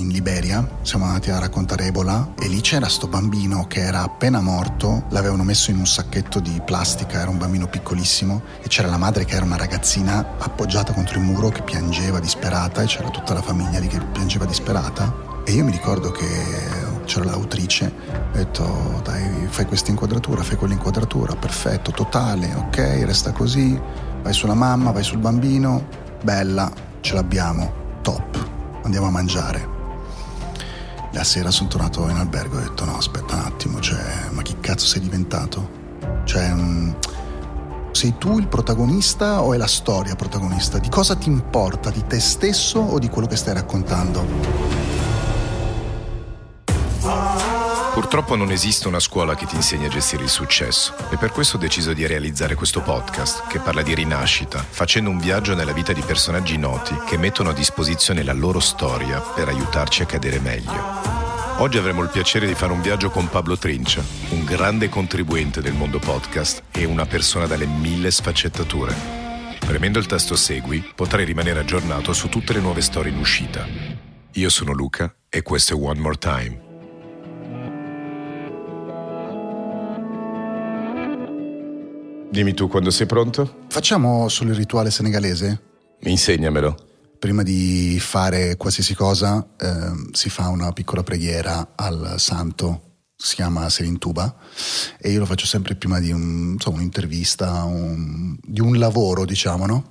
in Liberia, siamo andati a raccontare Ebola e lì c'era sto bambino che era appena morto, l'avevano messo in un sacchetto di plastica, era un bambino piccolissimo e c'era la madre che era una ragazzina appoggiata contro il muro che piangeva disperata e c'era tutta la famiglia lì che piangeva disperata e io mi ricordo che c'era l'autrice, ho detto dai fai questa inquadratura, fai quell'inquadratura, perfetto, totale, ok, resta così, vai sulla mamma, vai sul bambino, bella, ce l'abbiamo, top, andiamo a mangiare. La sera sono tornato in albergo e ho detto no aspetta un attimo, cioè, ma chi cazzo sei diventato? Cioè, mm, sei tu il protagonista o è la storia protagonista? Di cosa ti importa? Di te stesso o di quello che stai raccontando? Purtroppo non esiste una scuola che ti insegni a gestire il successo e per questo ho deciso di realizzare questo podcast che parla di rinascita, facendo un viaggio nella vita di personaggi noti che mettono a disposizione la loro storia per aiutarci a cadere meglio. Oggi avremo il piacere di fare un viaggio con Pablo Trincia, un grande contribuente del mondo podcast e una persona dalle mille sfaccettature. Premendo il tasto Segui potrai rimanere aggiornato su tutte le nuove storie in uscita. Io sono Luca e questo è One More Time Dimmi tu quando sei pronto? Facciamo solo il rituale senegalese? Insegnamelo. Prima di fare qualsiasi cosa eh, si fa una piccola preghiera al santo si chiama Serintuba e io lo faccio sempre prima di un, insomma, un'intervista, un, di un lavoro diciamo no?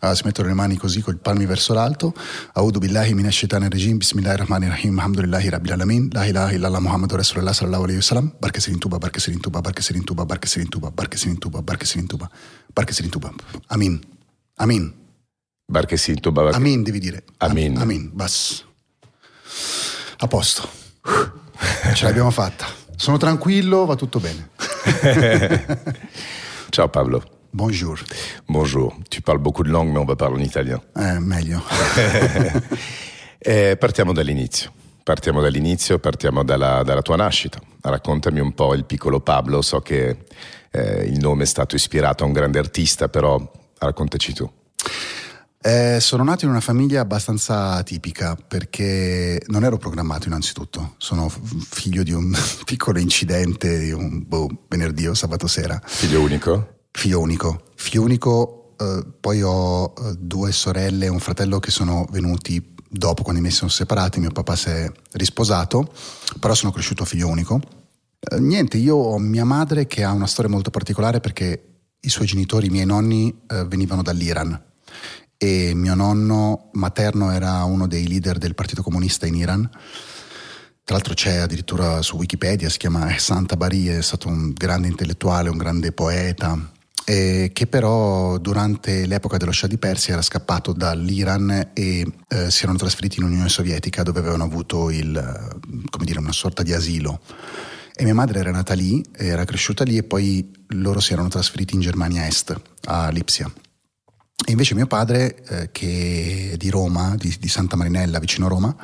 Allora, si mettono le mani così con i palmi verso l'alto. Audu billahi minash shaitanir rajim. Bismillahirrahmanirrahim. Alhamdulillahi rabbil alamin. La ilaha illallah muhammadu rasulullah sallallahu alaihi wasallam barke Serintuba barke Serintuba barke Serintuba barke Serintuba barke Serintuba barke Serintuba barke Serintuba amin. Amin. Barke Serintuba barke amin devi dire. Amin. Amin. Bas. A posto Ce l'abbiamo fatta. Sono tranquillo, va tutto bene. Ciao Pablo. Bonjour. Bonjour. Tu parles beaucoup de langues, mais on va parler en italien. Eh, meglio. eh, partiamo dall'inizio. Partiamo dall'inizio, partiamo dalla, dalla, tua nascita. Raccontami un po' il piccolo Pablo. So che eh, il nome è stato ispirato a un grande artista, però raccontaci tu. Eh, sono nato in una famiglia abbastanza tipica perché non ero programmato innanzitutto, sono figlio di un piccolo incidente di un boh, venerdì o sabato sera. Figlio unico? Figlio unico. Figlio unico, eh, poi ho eh, due sorelle e un fratello che sono venuti dopo quando i miei sono separati, mio papà si è risposato, però sono cresciuto figlio unico. Eh, niente, io ho mia madre che ha una storia molto particolare perché i suoi genitori, i miei nonni, eh, venivano dall'Iran e mio nonno materno era uno dei leader del Partito Comunista in Iran. Tra l'altro c'è addirittura su Wikipedia, si chiama Ehsan Tabari, è stato un grande intellettuale, un grande poeta, eh, che però durante l'epoca dello Shah di Persia era scappato dall'Iran e eh, si erano trasferiti in Unione Sovietica dove avevano avuto il, come dire, una sorta di asilo. E mia madre era nata lì, era cresciuta lì e poi loro si erano trasferiti in Germania Est, a Lipsia. E invece mio padre, eh, che è di Roma, di, di, Santa Marinella, vicino a Roma,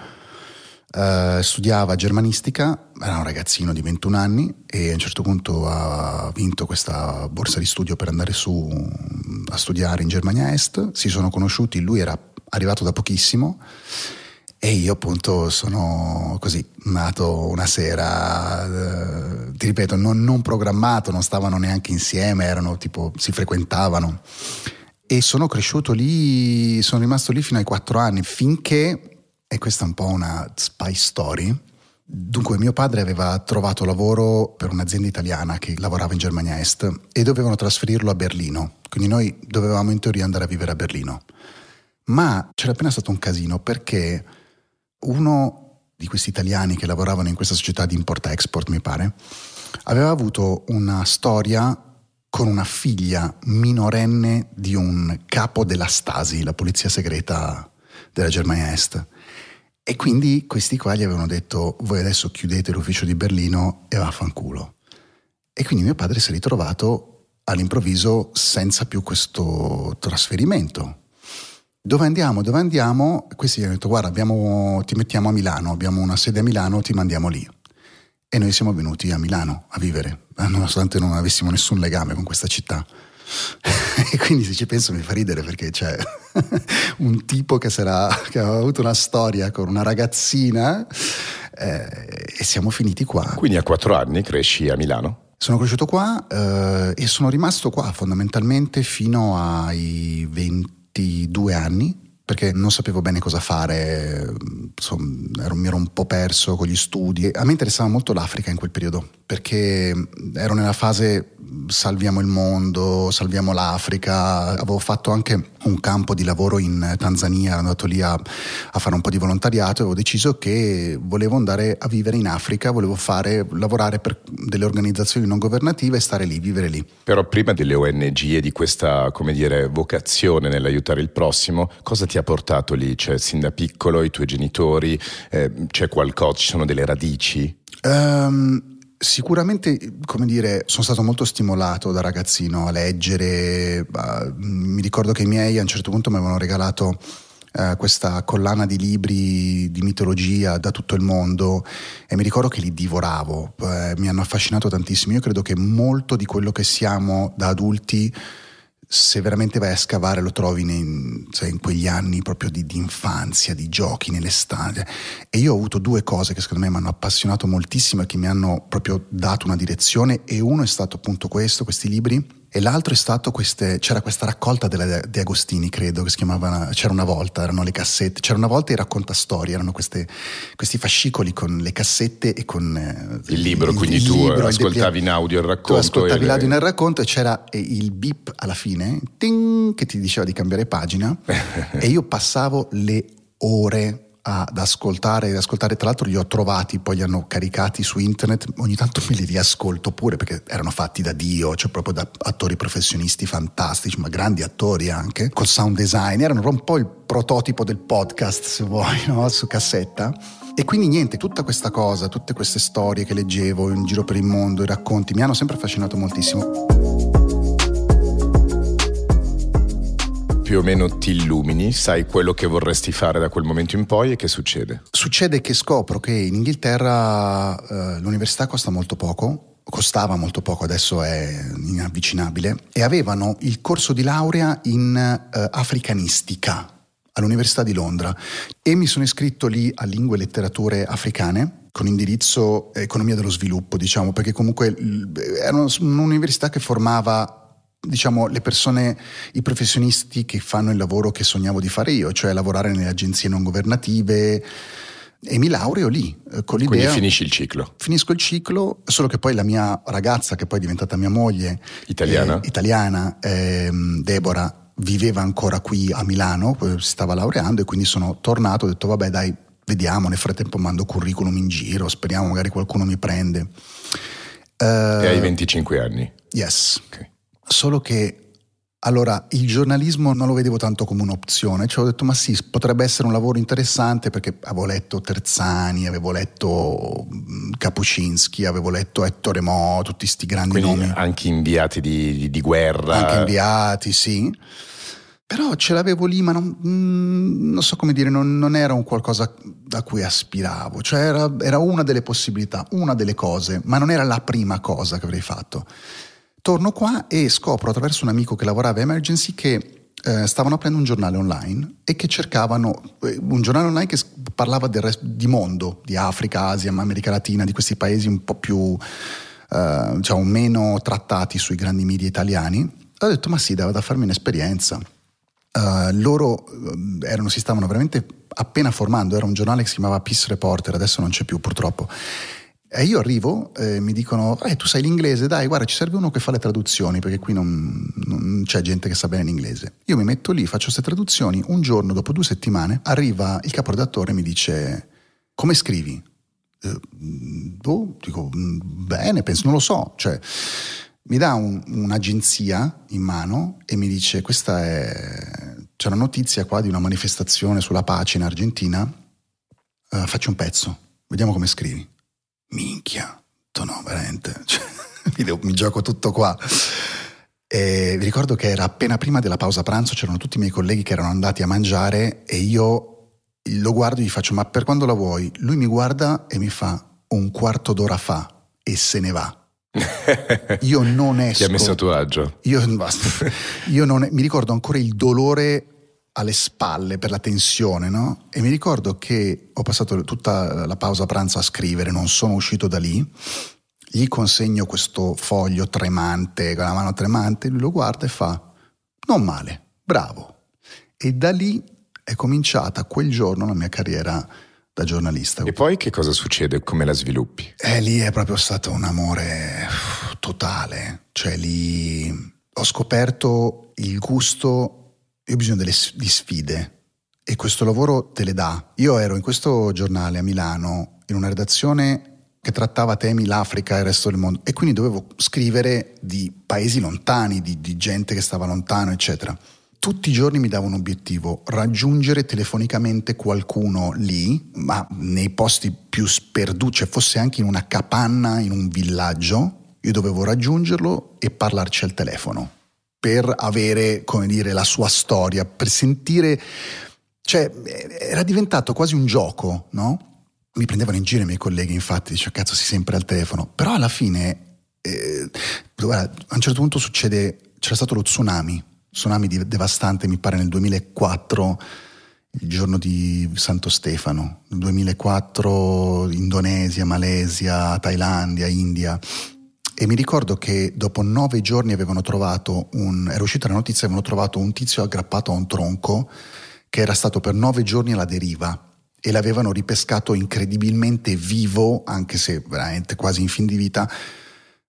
eh, studiava germanistica, era un ragazzino di 21 anni e a un certo punto ha vinto questa borsa di studio per andare su a studiare in Germania Est. Si sono conosciuti, lui era arrivato da pochissimo e io appunto sono così nato una sera, eh, ti ripeto, non, non programmato, non stavano neanche insieme, erano tipo, si frequentavano e sono cresciuto lì, sono rimasto lì fino ai quattro anni, finché, e questa è un po' una spy story, dunque mio padre aveva trovato lavoro per un'azienda italiana che lavorava in Germania Est e dovevano trasferirlo a Berlino, quindi noi dovevamo in teoria andare a vivere a Berlino. Ma c'era appena stato un casino perché uno di questi italiani che lavoravano in questa società di import-export, mi pare, aveva avuto una storia con una figlia minorenne di un capo della Stasi, la polizia segreta della Germania Est. E quindi questi qua gli avevano detto voi adesso chiudete l'ufficio di Berlino e vaffanculo. E quindi mio padre si è ritrovato all'improvviso senza più questo trasferimento. Dove andiamo? Dove andiamo? Questi gli hanno detto guarda abbiamo, ti mettiamo a Milano, abbiamo una sede a Milano, ti mandiamo lì. E noi siamo venuti a Milano a vivere, nonostante non avessimo nessun legame con questa città. e quindi se ci penso mi fa ridere perché c'è un tipo che, sarà, che aveva avuto una storia con una ragazzina eh, e siamo finiti qua. Quindi a quattro anni cresci a Milano? Sono cresciuto qua eh, e sono rimasto qua fondamentalmente fino ai 22 anni perché non sapevo bene cosa fare, insomma, ero, mi ero un po' perso con gli studi. A me interessava molto l'Africa in quel periodo, perché ero nella fase salviamo il mondo, salviamo l'Africa. Avevo fatto anche un campo di lavoro in Tanzania, ero andato lì a, a fare un po' di volontariato e avevo deciso che volevo andare a vivere in Africa, volevo fare, lavorare per delle organizzazioni non governative e stare lì, vivere lì. Però prima delle ONG e di questa, come dire, vocazione nell'aiutare il prossimo, cosa ti ha portato lì? Cioè, sin da piccolo, i tuoi genitori, eh, c'è qualcosa, ci sono delle radici? Um, Sicuramente, come dire, sono stato molto stimolato da ragazzino a leggere. mi ricordo che i miei a un certo punto mi avevano regalato uh, questa collana di libri di mitologia da tutto il mondo e mi ricordo che li divoravo. Uh, mi hanno affascinato tantissimo. Io credo che molto di quello che siamo da adulti se veramente vai a scavare lo trovi nei, cioè in quegli anni proprio di, di, infanzia, di giochi nell'estate. E io ho avuto due cose che secondo me mi hanno appassionato moltissimo e che mi hanno proprio dato una direzione e uno è stato appunto questo, questi libri e l'altro è stato queste, c'era questa raccolta della, De Agostini, credo, che si chiamava C'era una volta, erano le cassette, c'era una volta i raccontastorie, erano queste, questi fascicoli con le cassette e con eh, il libro, il, quindi il tu libro, ascoltavi in audio il racconto. Tu ascoltavi l'audio nel racconto e c'era il beep alla fine, ting, che ti diceva di cambiare pagina e io passavo le ore ad ascoltare, ad ascoltare, tra l'altro li ho trovati, poi li hanno caricati su internet, ogni tanto me li riascolto pure perché erano fatti da Dio, cioè proprio da attori professionisti fantastici, ma grandi attori anche, col sound design, erano un po' il prototipo del podcast se vuoi, no? su cassetta. E quindi niente, tutta questa cosa, tutte queste storie che leggevo in giro per il mondo, i racconti, mi hanno sempre affascinato moltissimo. Più o meno ti illumini, sai quello che vorresti fare da quel momento in poi e che succede? Succede che scopro che in Inghilterra eh, l'università costa molto poco, costava molto poco, adesso è inavvicinabile, e avevano il corso di laurea in eh, africanistica all'Università di Londra e mi sono iscritto lì a lingue e letterature africane con indirizzo economia dello sviluppo, diciamo, perché comunque era un'università che formava diciamo, le persone, i professionisti che fanno il lavoro che sognavo di fare io, cioè lavorare nelle agenzie non governative e mi laureo lì eh, con l'idea. Quindi finisci il ciclo. Finisco il ciclo, solo che poi la mia ragazza, che poi è diventata mia moglie, italiana, eh, italiana eh, Deborah, viveva ancora qui a Milano, si stava laureando e quindi sono tornato, ho detto vabbè dai, vediamo, nel frattempo mando curriculum in giro, speriamo magari qualcuno mi prende. Uh, e hai 25 anni? Yes. Okay. Solo che allora, il giornalismo non lo vedevo tanto come un'opzione, cioè ho detto ma sì, potrebbe essere un lavoro interessante perché avevo letto Terzani, avevo letto mm, Kapuscinski, avevo letto Ettore Mo, tutti questi grandi Quindi nomi. Anche inviati di, di, guerra. Anche inviati, sì. Però ce l'avevo lì, ma non, mm, non so come dire, non, non, era un qualcosa a cui aspiravo, cioè era, era una delle possibilità, una delle cose, ma non era la prima cosa che avrei fatto. Torno qua e scopro attraverso un amico che lavorava a Emergency che eh, stavano aprendo un giornale online e che cercavano eh, un giornale online che parlava del rest, di mondo, di Africa, Asia, America Latina, di questi paesi un po' più, eh, diciamo, meno trattati sui grandi media italiani. Ho detto, ma sì, dava da farmi un'esperienza. Uh, loro eh, erano, si stavano veramente appena formando, era un giornale che si chiamava Peace Reporter, adesso non c'è più purtroppo, e io arrivo e mi dicono, eh, tu sai l'inglese, dai, guarda, ci serve uno che fa le traduzioni, perché qui non, non c'è gente che sa bene l'inglese. Io mi metto lì, faccio queste traduzioni, un giorno, dopo due settimane, arriva il caporedattore e mi dice, come scrivi? Eh, boh, dico, mm, bene, penso, non lo so, cioè mi dà un, un'agenzia in mano e mi dice questa è c'è una notizia qua di una manifestazione sulla pace in Argentina uh, faccio un pezzo vediamo come scrivi minchia, no, veramente, cioè, mi, devo, mi gioco tutto qua. E vi ricordo che era appena prima della pausa pranzo, c'erano tutti i miei colleghi che erano andati a mangiare e io lo guardo e gli faccio ma per quando la vuoi? Lui mi guarda e mi fa un quarto d'ora fa e se ne va. io non esco. Ti ha messo a tuo agio? Io, io non, mi ricordo ancora il dolore alle spalle per la tensione, no? E mi ricordo che ho passato tutta la pausa pranzo a scrivere, non sono uscito da lì. Gli consegno questo foglio tremante, con la mano tremante, lui lo guarda e fa: Non male, bravo. E da lì è cominciata quel giorno la mia carriera da giornalista. E poi che cosa succede? Come la sviluppi? Eh, lì è proprio stato un amore totale. Cioè, lì ho scoperto il gusto io ho bisogno delle, di sfide e questo lavoro te le dà. Io ero in questo giornale a Milano in una redazione che trattava temi l'Africa e il resto del mondo e quindi dovevo scrivere di paesi lontani, di, di gente che stava lontano, eccetera. Tutti i giorni mi davo un obiettivo, raggiungere telefonicamente qualcuno lì, ma nei posti più sperduti, cioè fosse anche in una capanna, in un villaggio, io dovevo raggiungerlo e parlarci al telefono per avere, come dire, la sua storia, per sentire... Cioè, era diventato quasi un gioco, no? Mi prendevano in giro i miei colleghi, infatti, dicevo, cazzo, sei sempre al telefono. Però alla fine, eh, guarda, a un certo punto succede, c'era stato lo tsunami, tsunami devastante, mi pare nel 2004, il giorno di Santo Stefano, nel 2004 Indonesia, Malesia, Thailandia, India e mi ricordo che dopo nove giorni avevano trovato un, era uscita la notizia, avevano trovato un tizio aggrappato a un tronco che era stato per nove giorni alla deriva e l'avevano ripescato incredibilmente vivo, anche se veramente quasi in fin di vita,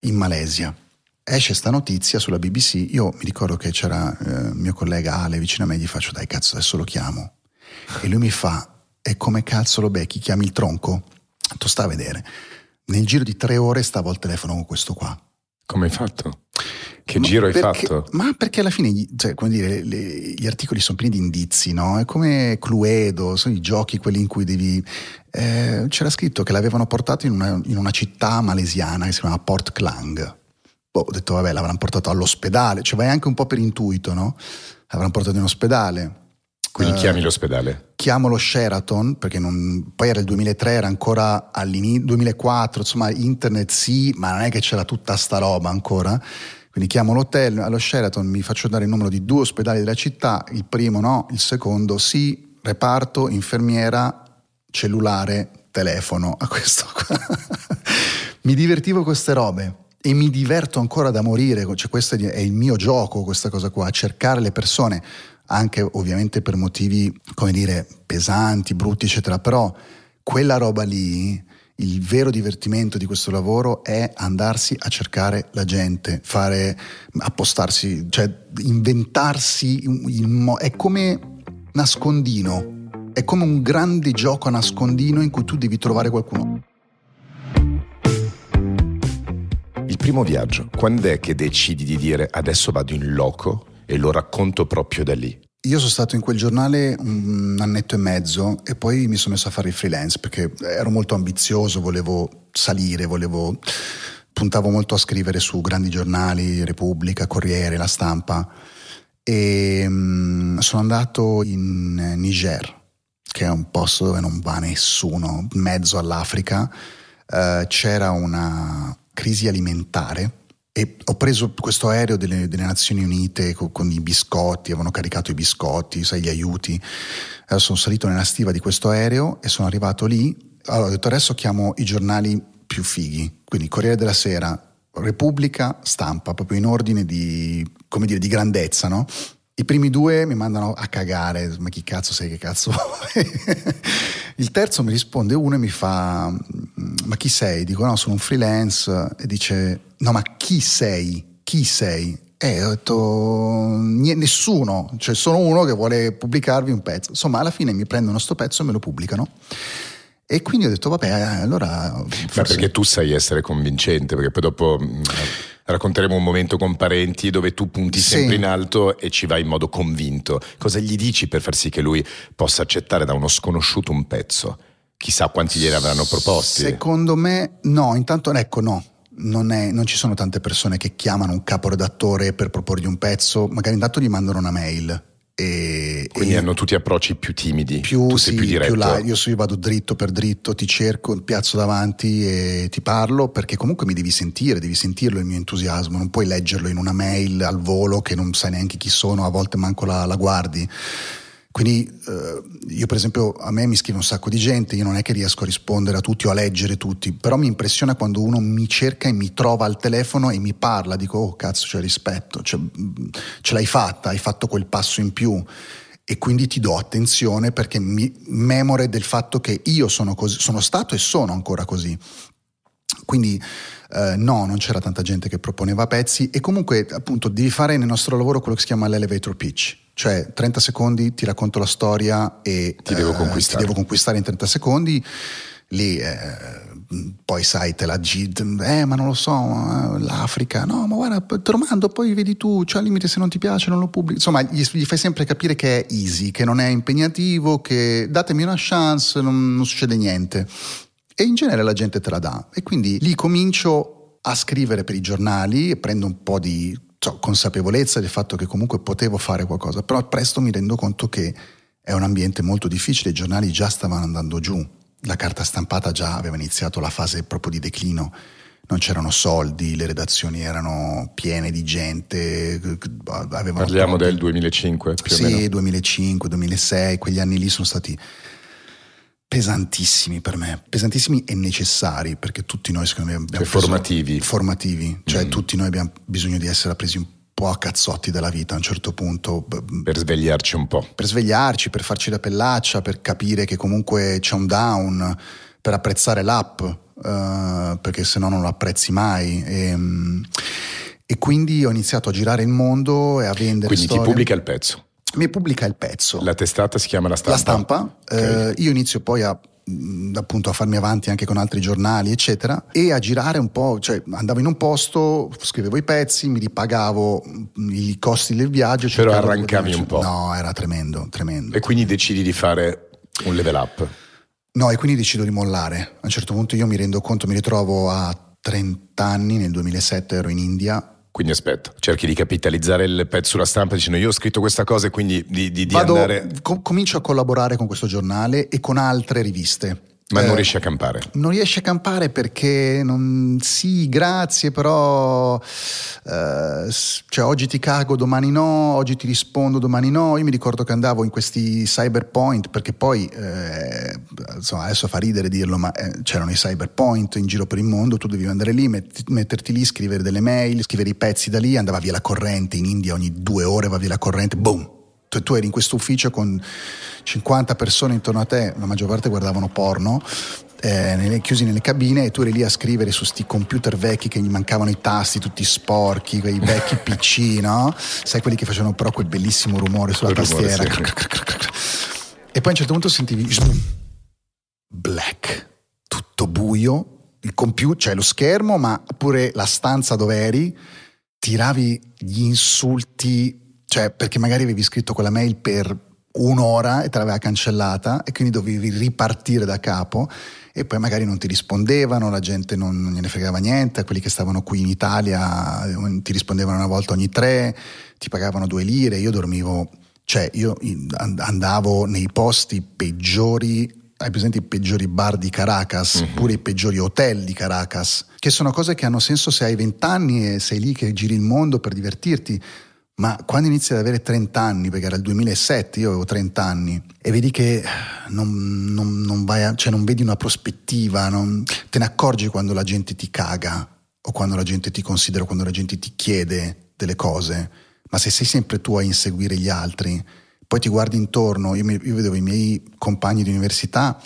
in Malesia. Esce sta notizia sulla BBC, io mi ricordo che c'era eh, mio collega Ale vicino a me, gli faccio dai cazzo adesso lo chiamo. E lui mi fa, e come cazzo lo becchi? Chiami il tronco? Tu sta a vedere. Nel giro di tre ore stavo al telefono con questo qua. Come hai fatto? Che ma giro perché, hai fatto? Ma perché alla fine cioè, dire, le, gli articoli sono pieni di indizi, no? È come Cluedo, sono i giochi quelli in cui devi... Eh, c'era scritto che l'avevano portato in una, in una, città malesiana che si chiama Port Klang. Boh, ho detto, vabbè, l'avranno portato all'ospedale, cioè vai anche un po' per intuito, no? L'avranno portato in ospedale. Quindi uh, chiami l'ospedale? Chiamo lo Sheraton, perché non, poi era il 2003, era ancora all'inizio, 2004, insomma internet sì, ma non è che c'era tutta sta roba ancora. Quindi chiamo l'hotel, allo Sheraton mi faccio dare il numero di due ospedali della città, il primo no, il secondo sì, reparto, infermiera, cellulare, telefono, a questo qua. mi divertivo queste robe e mi diverto ancora da morire, cioè questo è il mio gioco, questa cosa qua, cercare le persone anche ovviamente per motivi, come dire, pesanti, brutti, eccetera, però quella roba lì, il vero divertimento di questo lavoro è andarsi a cercare la gente, fare, appostarsi, cioè inventarsi, il, è come nascondino, è come un grande gioco a nascondino in cui tu devi trovare qualcuno. Il primo viaggio, quando è che decidi di dire adesso vado in loco e lo racconto proprio da lì. Io sono stato in quel giornale un annetto e mezzo e poi mi sono messo a fare il freelance perché ero molto ambizioso, volevo salire, volevo, puntavo molto a scrivere su grandi giornali, Repubblica, Corriere, La Stampa e um, sono andato in Niger, che è un posto dove non va nessuno, in mezzo all'Africa. Uh, c'era una crisi alimentare e ho preso questo aereo delle, delle Nazioni Unite con, con, i biscotti, avevano caricato i biscotti, sai, gli aiuti. Allora sono salito nella stiva di questo aereo e sono arrivato lì. Allora ho detto adesso chiamo i giornali più fighi, quindi Corriere della Sera, Repubblica, Stampa, proprio in ordine di, come dire, di grandezza, no? I primi due mi mandano a cagare, ma chi cazzo sei, che cazzo Il terzo mi risponde uno e mi fa, ma chi sei? Dico no, sono un freelance e dice, no ma chi sei? Chi sei? E ho detto, nessuno, cioè sono uno che vuole pubblicarvi un pezzo. Insomma, alla fine mi prendono sto pezzo e me lo pubblicano. E quindi ho detto, vabbè, allora... Forse... Ma perché tu sai essere convincente, perché poi dopo racconteremo un momento con parenti dove tu punti sì. sempre in alto e ci vai in modo convinto. Cosa gli dici per far sì che lui possa accettare da uno sconosciuto un pezzo? Chissà quanti gliene avranno proposti. Secondo me no, intanto ecco no. Non, è, non, ci sono tante persone che chiamano un caporedattore per proporgli un pezzo, magari intanto gli mandano una mail E, Quindi e hanno tutti approcci più timidi, più, tu sì, sei più diretto. più là, io, so, io vado dritto per dritto, ti cerco, piazzo davanti e ti parlo perché comunque mi devi sentire, devi sentirlo il mio entusiasmo, non puoi leggerlo in una mail al volo che non sai neanche chi sono, a volte manco la, la guardi. Quindi eh, io per esempio a me mi scrive un sacco di gente, io non è che riesco a rispondere a tutti o a leggere tutti, però mi impressiona quando uno mi cerca e mi trova al telefono e mi parla, dico oh cazzo c'è rispetto, cioè, ce l'hai fatta, hai fatto quel passo in più e quindi ti do attenzione perché mi memore del fatto che io sono, così, sono stato e sono ancora così. Quindi eh, no, non c'era tanta gente che proponeva pezzi e comunque appunto devi fare nel nostro lavoro quello che si chiama l'elevator pitch, cioè 30 secondi ti racconto la storia e ti devo, eh, ti devo conquistare in 30 secondi, lì eh, poi sai te la gid, eh ma non lo so, eh, l'Africa, no ma guarda te lo mando poi vedi tu, cioè al limite se non ti piace non lo pubblico, insomma gli, gli, fai sempre capire che è easy, che non è impegnativo, che datemi una chance, non, non succede niente. E in genere la gente te la dà. E quindi lì comincio a scrivere per i giornali e prendo un po' di so, consapevolezza del fatto che comunque potevo fare qualcosa, però presto mi rendo conto che è un ambiente molto difficile, i giornali già stavano andando giù, la carta stampata già aveva iniziato la fase proprio di declino, non c'erano soldi, le redazioni erano piene di gente. Parliamo troppi... del 2005 più sì, o meno. Sì, 2005, 2006, quegli anni lì sono stati pesantissimi per me, pesantissimi e necessari perché tutti noi secondo me abbiamo cioè, formativi. formativi, cioè mm. tutti noi abbiamo bisogno di essere presi un po' a cazzotti dalla vita a un certo punto. Per svegliarci un po'. Per svegliarci, per farci la pellaccia, per capire che comunque c'è un down, per apprezzare l'app, uh, perché se no non lo apprezzi mai. E, um, e, quindi ho iniziato a girare il mondo e a vendere Quindi storie. ti pubblica il pezzo mi pubblica il pezzo. La testata si chiama La Stampa? La Stampa. Okay. Eh, io inizio poi a appunto a farmi avanti anche con altri giornali eccetera e a girare un po' cioè andavo in un posto scrivevo i pezzi mi ripagavo i costi del viaggio però arrancavi un po' no era tremendo tremendo e quindi decidi di fare un level up no e quindi decido di mollare a un certo punto io mi rendo conto mi ritrovo a 30 anni nel 2007 ero in India quindi aspetta, cerchi di capitalizzare il pezzo sulla stampa dicendo io ho scritto questa cosa e quindi di, di, di Vado, andare... Com- comincio a collaborare con questo giornale e con altre riviste. Ma eh, non riesci a campare? Non riesci a campare perché non, sì, grazie, però eh, cioè, oggi ti cago, domani no, oggi ti rispondo, domani no. Io mi ricordo che andavo in questi cyberpoint perché poi, eh, insomma, adesso fa ridere dirlo, ma eh, c'erano i cyberpoint in giro per il mondo, tu dovevi andare lì, met- metterti lì, scrivere delle mail, scrivere i pezzi da lì, andava via la corrente, in India ogni due ore va via la corrente, boom, tu, tu eri in questo ufficio con 50 persone intorno a te, la maggior parte guardavano porno, eh, nelle, chiusi nelle cabine e tu eri lì a scrivere su sti computer vecchi che gli mancavano i tasti tutti sporchi, quei vecchi PC, no? Sai quelli che facevano però quel bellissimo rumore sulla quel tastiera. Rumore, sì. E poi a un certo punto sentivi black, tutto buio, il computer, cioè lo schermo, ma pure la stanza dove eri, tiravi gli insulti cioè perché magari avevi scritto quella mail per un'ora e te l'aveva cancellata e quindi dovevi ripartire da capo e poi magari non ti rispondevano, la gente non, non gliene fregava niente, quelli che stavano qui in Italia eh, ti rispondevano una volta ogni tre, ti pagavano due lire, io dormivo, cioè io andavo nei posti peggiori hai presente i peggiori bar di Caracas, mm-hmm. pure i peggiori hotel di Caracas, che sono cose che hanno senso se hai vent'anni e sei lì che giri il mondo per divertirti. Ma quando inizi ad avere 30 anni, perché era il 2007, io avevo 30 anni, e vedi che non, non, non, vai a, cioè non vedi una prospettiva, te ne accorgi quando la gente ti caga, o quando la gente ti considera, quando la gente ti chiede delle cose, ma se sei sempre tu a inseguire gli altri, poi ti guardi intorno, io, mi, io vedevo i miei compagni di università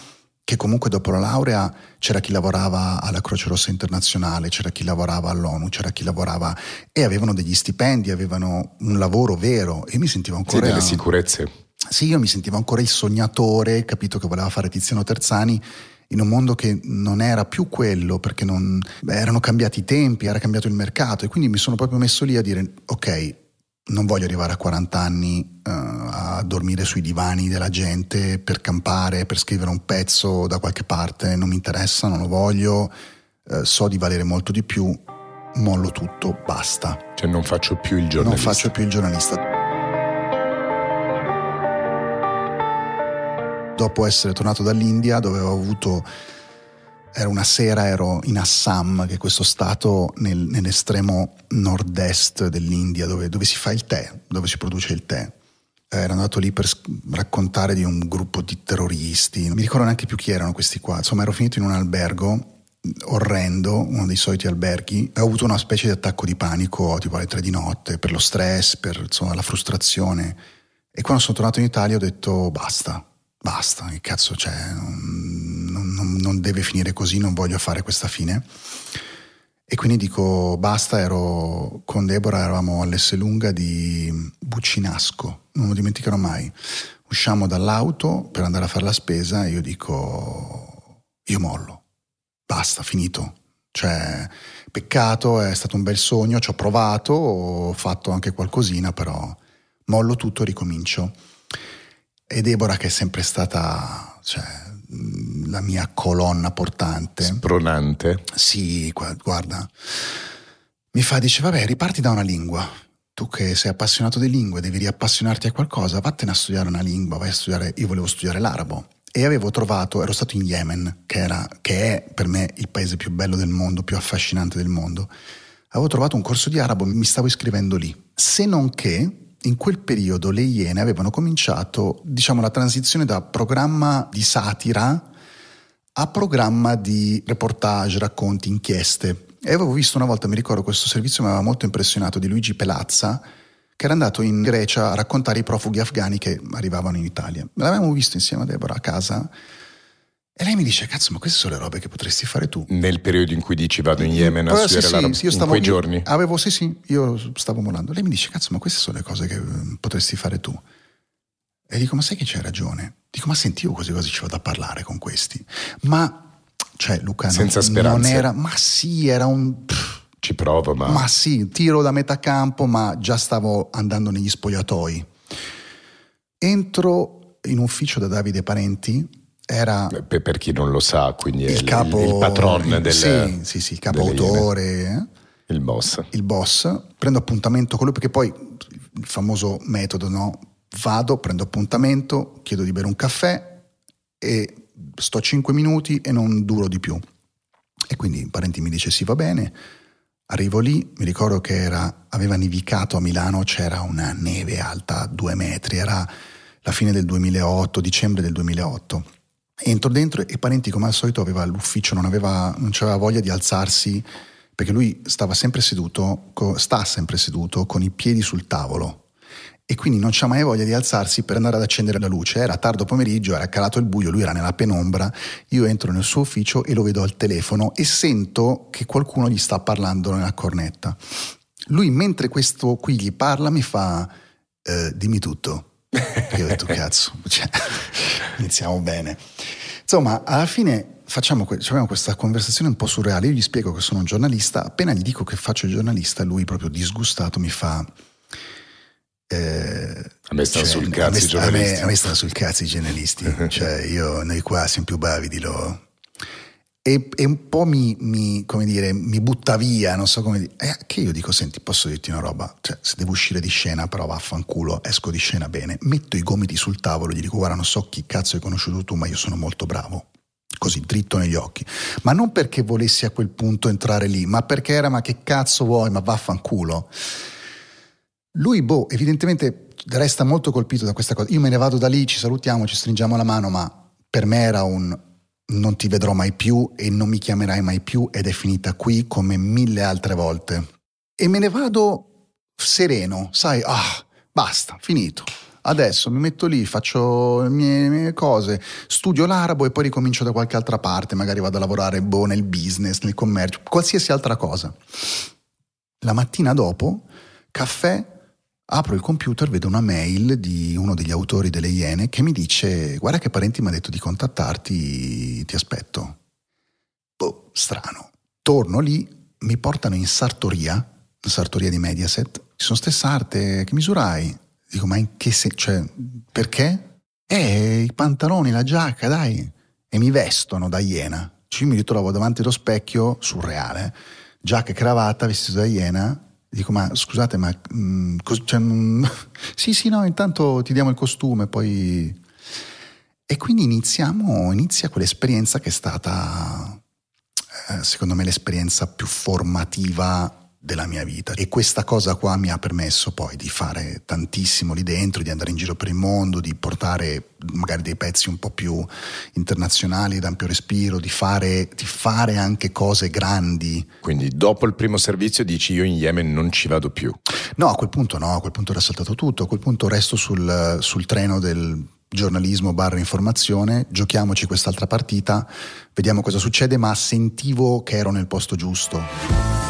che comunque dopo la laurea c'era chi lavorava alla Croce Rossa Internazionale, c'era chi lavorava all'ONU, c'era chi lavorava e avevano degli stipendi, avevano un lavoro vero e mi sentivo ancora... Sì, delle sicurezze. Sì, io mi sentivo ancora il sognatore, capito che voleva fare Tiziano Terzani in un mondo che non era più quello perché non, beh, erano cambiati i tempi, era cambiato il mercato e quindi mi sono proprio messo lì a dire ok, non voglio arrivare a 40 anni uh, a dormire sui divani della gente per campare, per scrivere un pezzo da qualche parte, non mi interessa, non lo voglio, uh, so di valere molto di più, mollo tutto, basta. Cioè non faccio più il giornalista. Non faccio più il giornalista. Dopo essere tornato dall'India dove avevo avuto era una sera, ero in Assam, che è questo stato nel, nell'estremo nord-est dell'India, dove, dove, si fa il tè, dove si produce il tè. Ero andato lì per raccontare di un gruppo di terroristi, non mi ricordo neanche più chi erano questi qua. Insomma, ero finito in un albergo orrendo, uno dei soliti alberghi. Ho avuto una specie di attacco di panico, tipo alle tre di notte, per lo stress, per insomma, la frustrazione. E quando sono tornato in Italia ho detto basta, basta, che cazzo c'è, non, non, non, deve finire così, non voglio fare questa fine. E quindi dico basta, ero con Deborah, eravamo all'Esselunga di Buccinasco, non lo dimenticherò mai. Usciamo dall'auto per andare a fare la spesa e io dico io mollo, basta, finito. Cioè, peccato, è stato un bel sogno, ci ho provato, ho fatto anche qualcosina, però mollo tutto e ricomincio. E Deborah che è sempre stata cioè, la mia colonna portante. Spronante. Sì, guarda. Mi fa, dice, vabbè, riparti da una lingua. Tu che sei appassionato di lingue, devi riappassionarti a qualcosa, vattene a studiare una lingua, vai a studiare, io volevo studiare l'arabo. E avevo trovato, ero stato in Yemen, che, era, che è per me il paese più bello del mondo, più affascinante del mondo. Avevo trovato un corso di arabo, mi stavo iscrivendo lì. Se non che in quel periodo le Iene avevano cominciato, diciamo, la transizione da programma di satira a programma di reportage, racconti, inchieste. E avevo visto una volta, mi ricordo, questo servizio mi aveva molto impressionato, di Luigi Pelazza, che era andato in Grecia a raccontare i profughi afghani che arrivavano in Italia. L'avevamo visto insieme a Deborah a casa e lei mi dice, cazzo, ma queste sono le robe che potresti fare tu. Nel periodo in cui dici vado in Yemen a studiare sì, l'arabo, sì, io stavo, in quei giorni? Avevo, sì, sì, io stavo molando. Lei mi dice, cazzo, ma queste sono le cose che mm, potresti fare tu. E dico, ma sai che c'hai ragione? Dico, ma senti, io così così ci vado a parlare con questi. Ma, cioè, Luca, Senza non, non era, ma sì, era un... Pff, ci provo, ma... Ma sì, tiro da metà campo, ma già stavo andando negli spogliatoi. Entro in ufficio da Davide Parenti, era per, per, chi non lo sa, quindi il, capo, il, il patron del sì, sì, sì, il capo autore, eh? il boss. Il boss, prendo appuntamento con lui perché poi il famoso metodo, no? Vado, prendo appuntamento, chiedo di bere un caffè e sto 5 minuti e non duro di più. E quindi il parente mi dice sì, va bene. Arrivo lì, mi ricordo che era, aveva nevicato a Milano, c'era una neve alta due metri, era la fine del 2008, dicembre del 2008 Entro dentro e Parenti come al solito aveva l'ufficio, non, aveva, non aveva voglia di alzarsi perché lui stava sempre seduto, sta sempre seduto con i piedi sul tavolo e quindi non c'ha mai voglia di alzarsi per andare ad accendere la luce. Era tardo pomeriggio, era calato il buio, lui era nella penombra, io entro nel suo ufficio e lo vedo al telefono e sento che qualcuno gli sta parlando nella cornetta. Lui mentre questo qui gli parla mi fa eh, dimmi tutto. Io ho detto cazzo, cioè, iniziamo bene. Insomma, alla fine facciamo, facciamo questa conversazione un po' surreale. Io gli spiego che sono un giornalista, appena gli dico che faccio il giornalista, lui proprio disgustato mi fa... Eh, a me stanno cioè, sul cazzo i giornalisti. A me, a me stanno sul cazzo i giornalisti. cioè, io, noi qua siamo più bravi di loro e, e, un po' mi, mi, dire, mi, butta via, non so come dire. Eh, che io dico, senti, posso dirti una roba? Cioè, se devo uscire di scena, però vaffanculo, esco di scena bene, metto i gomiti sul tavolo e gli dico, guarda, non so chi cazzo hai conosciuto tu, ma io sono molto bravo. Così, dritto negli occhi. Ma non perché volessi a quel punto entrare lì, ma perché era, ma che cazzo vuoi, ma vaffanculo. Lui, boh, evidentemente resta molto colpito da questa cosa. Io me ne vado da lì, ci salutiamo, ci stringiamo la mano, ma per me era un non ti vedrò mai più e non mi chiamerai mai più ed è finita qui come mille altre volte. E me ne vado sereno, sai, ah, basta, finito. Adesso mi metto lì, faccio le mie, le mie, cose, studio l'arabo e poi ricomincio da qualche altra parte, magari vado a lavorare boh, nel business, nel commercio, qualsiasi altra cosa. La mattina dopo, caffè, Apro il computer, vedo una mail di uno degli autori delle Iene che mi dice guarda che Parenti mi ha detto di contattarti, ti aspetto. Boh, strano. Torno lì, mi portano in sartoria, sartoria di Mediaset. Ci sono ste sarte, che misurai? Dico, ma in che senso? Cioè, perché? Eh, i pantaloni, la giacca, dai. E mi vestono da iena. Ci mi ritrovo davanti allo specchio, surreale, giacca e cravatta, vestito da iena, Dico, ma scusate, ma mh, mm, cos- cioè, mh, sì, sì, no, intanto ti diamo il costume, poi... E quindi iniziamo, inizia quell'esperienza che è stata, eh, secondo me, l'esperienza più formativa della mia vita e questa cosa qua mi ha permesso poi di fare tantissimo lì dentro, di andare in giro per il mondo, di portare magari dei pezzi un po' più internazionali, d'ampio respiro, di fare, di fare anche cose grandi. Quindi dopo il primo servizio dici io in Yemen non ci vado più? No, a quel punto no, a quel punto era saltato tutto, a quel punto resto sul, sul treno del giornalismo barra informazione, giochiamoci quest'altra partita, vediamo cosa succede, ma sentivo che ero nel posto giusto.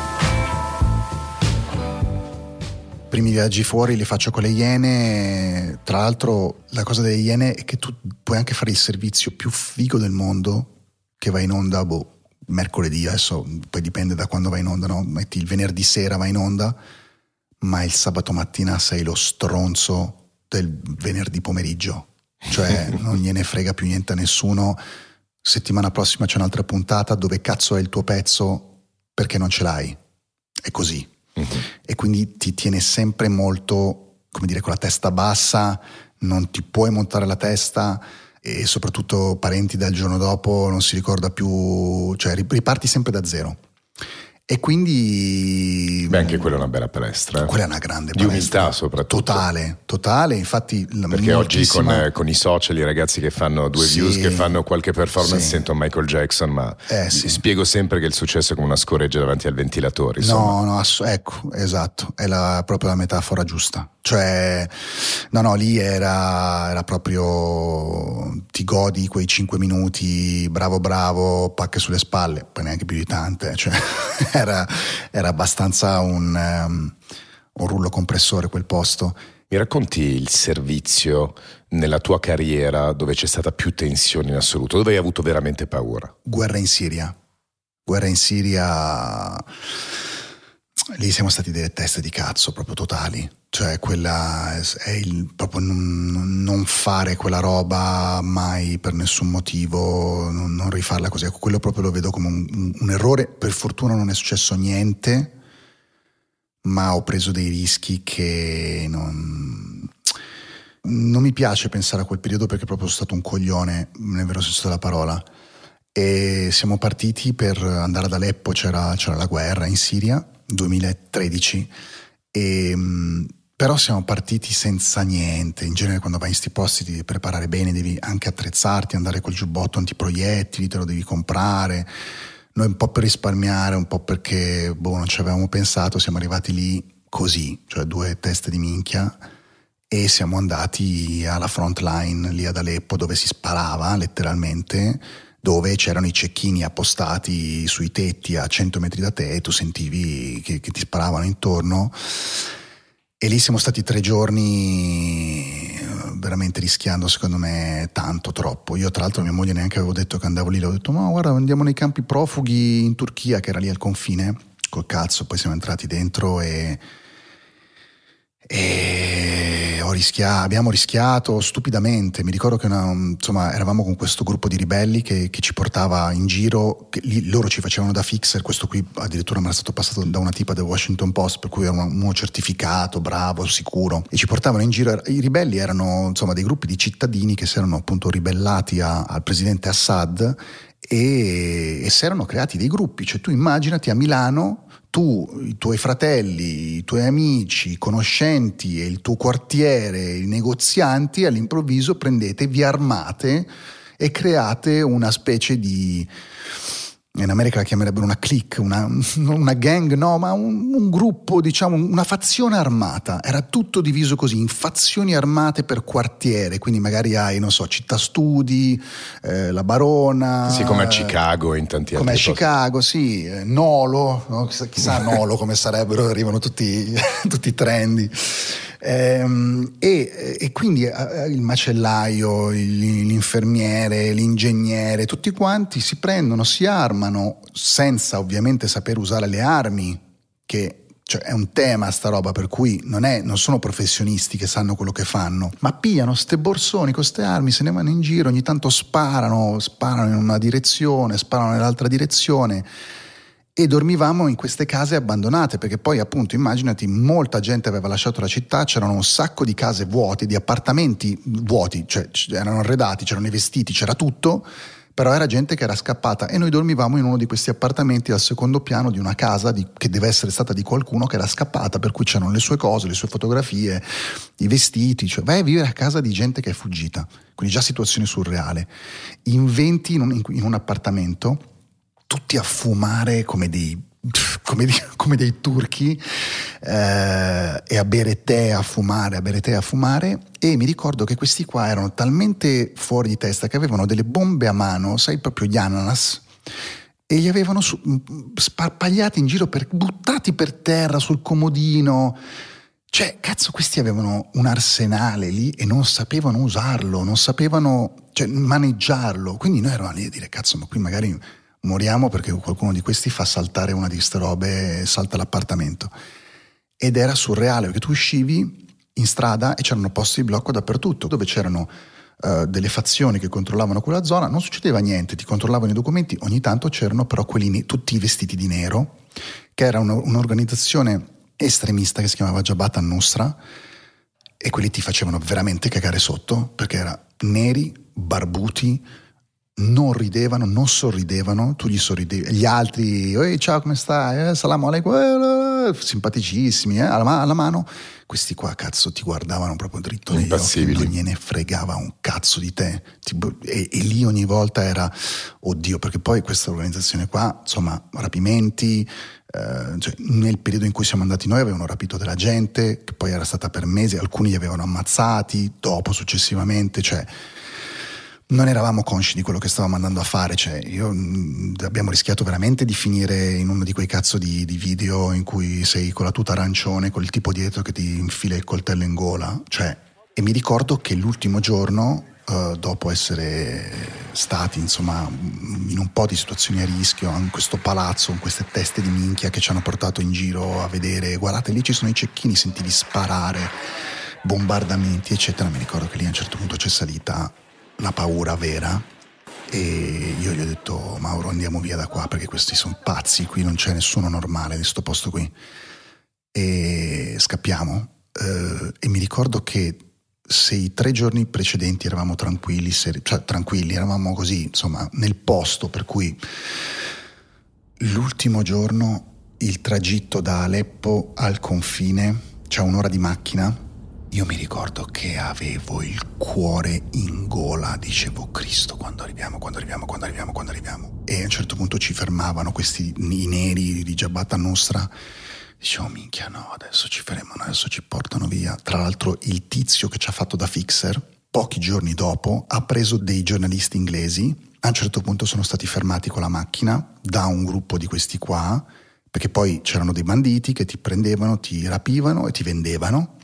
Primi viaggi fuori li faccio con le Iene. Tra l'altro, la cosa delle Iene è che tu puoi anche fare il servizio più figo del mondo che va in onda, boh, mercoledì, adesso poi dipende da quando va in onda, no? Metti il venerdì sera va in onda, ma il sabato mattina sei lo stronzo del venerdì pomeriggio. Cioè, non gliene frega più niente a nessuno. Settimana prossima c'è un'altra puntata dove cazzo è il tuo pezzo perché non ce l'hai. È così uh-huh. e quindi ti tiene sempre molto, come dire, con la testa bassa, non ti puoi montare la testa e soprattutto parenti dal giorno dopo non si ricorda più, cioè riparti sempre da zero. E quindi... Beh, anche quella è una bella palestra. Eh. Quella è una grande palestra. Di umiltà soprattutto. Totale, totale. Infatti... Perché oggi con, eh, con, i social, i ragazzi che fanno due sì, views, che fanno qualche performance, sì. sentono Michael Jackson, ma eh, sì. spiego sempre che il successo è come una scoreggia davanti al ventilatore. Insomma. No, no, ass- ecco, esatto. È la, proprio la metafora giusta. Cioè, no, no, lì era, era proprio ti godi quei cinque minuti, bravo, bravo, pacche sulle spalle, poi neanche più di tante. Cioè, era, era abbastanza un, um, un rullo compressore quel posto. Mi racconti il servizio nella tua carriera dove c'è stata più tensione in assoluto, dove hai avuto veramente paura? Guerra in Siria. Guerra in Siria lì siamo stati delle teste di cazzo proprio totali. Cioè, quella è il proprio non, non fare quella roba mai per nessun motivo, non, non, rifarla così. Ecco, quello proprio lo vedo come un, un errore. Per fortuna non è successo niente, ma ho preso dei rischi che non, non mi piace pensare a quel periodo perché proprio sono stato un coglione, nel vero senso della parola. E siamo partiti per andare ad Aleppo, c'era, c'era la guerra in Siria 2013 e, mm, però siamo partiti senza niente. In genere quando vai in questi posti ti devi preparare bene, devi anche attrezzarti, andare col giubbotto antiproiettili, te lo devi comprare. Noi un po' per risparmiare, un po' perché boh, non ci avevamo pensato, siamo arrivati lì così, cioè due teste di minchia e siamo andati alla front line lì ad Aleppo dove si sparava letteralmente dove c'erano i cecchini appostati sui tetti a 100 metri da te e tu sentivi che, che ti sparavano intorno. E lì siamo stati tre giorni eh, veramente rischiando, secondo me, tanto, troppo. Io, tra l'altro, a mia moglie neanche avevo detto che andavo lì, le ho detto, ma guarda, andiamo nei campi profughi in Turchia, che era lì al confine, col cazzo, poi siamo entrati dentro e e rischia- abbiamo rischiato stupidamente. Mi ricordo che una, insomma, eravamo con questo gruppo di ribelli che, che ci portava in giro, lì, loro ci facevano da fixer, questo qui addirittura mi era stato passato da una tipa del Washington Post, per cui era uno certificato, bravo, sicuro, e ci portavano in giro. I ribelli erano insomma, dei gruppi di cittadini che si erano appunto ribellati a, al presidente Assad e, e si erano creati dei gruppi, cioè tu immaginati a Milano tu, i tuoi fratelli, i tuoi amici, i conoscenti e il tuo quartiere, i negozianti all'improvviso prendete, vi armate e create una specie di in America la chiamerebbero una clique, una, una gang, no, ma un, un, gruppo, diciamo, una fazione armata. Era tutto diviso così, in fazioni armate per quartiere, quindi magari hai, non so, città studi, eh, la Barona. Sì, come a Chicago in tanti altri Come a Chicago, sì, eh, Nolo, no? chissà, chissà Nolo come sarebbero, arrivano tutti, tutti i trendy. Ehm, e, e, quindi eh, il macellaio, l'infermiere, l'ingegnere, tutti quanti si prendono, si armano senza ovviamente saper usare le armi, che cioè è un tema sta roba per cui non, è, non, sono professionisti che sanno quello che fanno, ma pigliano ste borsoni con ste armi, se ne vanno in giro, ogni tanto sparano, sparano in una direzione, sparano nell'altra direzione e dormivamo in queste case abbandonate perché poi appunto immaginati molta gente aveva lasciato la città, c'erano un sacco di case vuote, di appartamenti vuoti, cioè erano arredati, c'erano i vestiti, c'era tutto, però era gente che era scappata e noi dormivamo in uno di questi appartamenti al secondo piano di una casa di, che deve essere stata di qualcuno che era scappata, per cui c'erano le sue cose, le sue fotografie, i vestiti, cioè vai a vivere a casa di gente che è fuggita, quindi già situazione surreale. Inventi in un, in un appartamento tutti a fumare come dei, come, come dei turchi eh, e a bere tè, a fumare, a bere tè, a fumare e mi ricordo che questi qua erano talmente fuori di testa che avevano delle bombe a mano, sai proprio gli ananas, e li avevano su, sparpagliati in giro, per, buttati per terra sul comodino. Cioè, cazzo, questi avevano un arsenale lì e non sapevano usarlo, non sapevano cioè, maneggiarlo. Quindi noi eravamo lì a dire, cazzo, ma qui magari moriamo perché qualcuno di questi fa saltare una di queste robe e salta l'appartamento. Ed era surreale perché tu uscivi in strada e c'erano posti di blocco dappertutto, dove c'erano uh, delle fazioni che controllavano quella zona, non succedeva niente, ti controllavano i documenti, ogni tanto c'erano però quelli tutti vestiti di nero, che era una, un'organizzazione estremista che si chiamava Jabhat al-Nusra, e quelli ti facevano veramente cagare sotto, perché erano neri, barbuti, non ridevano, non sorridevano, tu gli sorridevi, gli altri, Ehi, ciao come stai? Eh, salam alaikum, eh, simpaticissimi, eh, alla, alla, mano, questi qua cazzo ti guardavano proprio dritto negli occhi, non gliene fregava un cazzo di te, e, e, lì ogni volta era, oddio, perché poi questa organizzazione qua, insomma, rapimenti, eh, cioè, nel periodo in cui siamo andati noi avevano rapito della gente, che poi era stata per mesi, alcuni li avevano ammazzati, dopo successivamente, cioè non eravamo consci di quello che stavamo andando a fare, cioè io, mm, abbiamo rischiato veramente di finire in uno di quei cazzo di, di, video in cui sei con la tuta arancione, con il tipo dietro che ti infila il coltello in gola, cioè, e mi ricordo che l'ultimo giorno, uh, dopo essere stati insomma in un po' di situazioni a rischio, in questo palazzo, con queste teste di minchia che ci hanno portato in giro a vedere, guardate lì ci sono i cecchini, sentivi sparare, bombardamenti eccetera, mi ricordo che lì a un certo punto c'è salita la paura vera e io gli ho detto Mauro andiamo via da qua perché questi sono pazzi, qui non c'è nessuno normale di sto posto qui. E scappiamo. Eh, e mi ricordo che se i tre giorni precedenti eravamo tranquilli, seri- cioè tranquilli, eravamo così insomma nel posto per cui l'ultimo giorno il tragitto da Aleppo al confine, c'è un'ora di macchina io mi ricordo che avevo il cuore in gola, dicevo Cristo, quando arriviamo, quando arriviamo, quando arriviamo, quando arriviamo. E a un certo punto ci fermavano questi i neri di Giabbata Nostra. Dicevo, minchia, no, adesso ci fermano, adesso ci portano via. Tra l'altro, il tizio che ci ha fatto da fixer, pochi giorni dopo, ha preso dei giornalisti inglesi. A un certo punto sono stati fermati con la macchina da un gruppo di questi qua, perché poi c'erano dei banditi che ti prendevano, ti rapivano e ti vendevano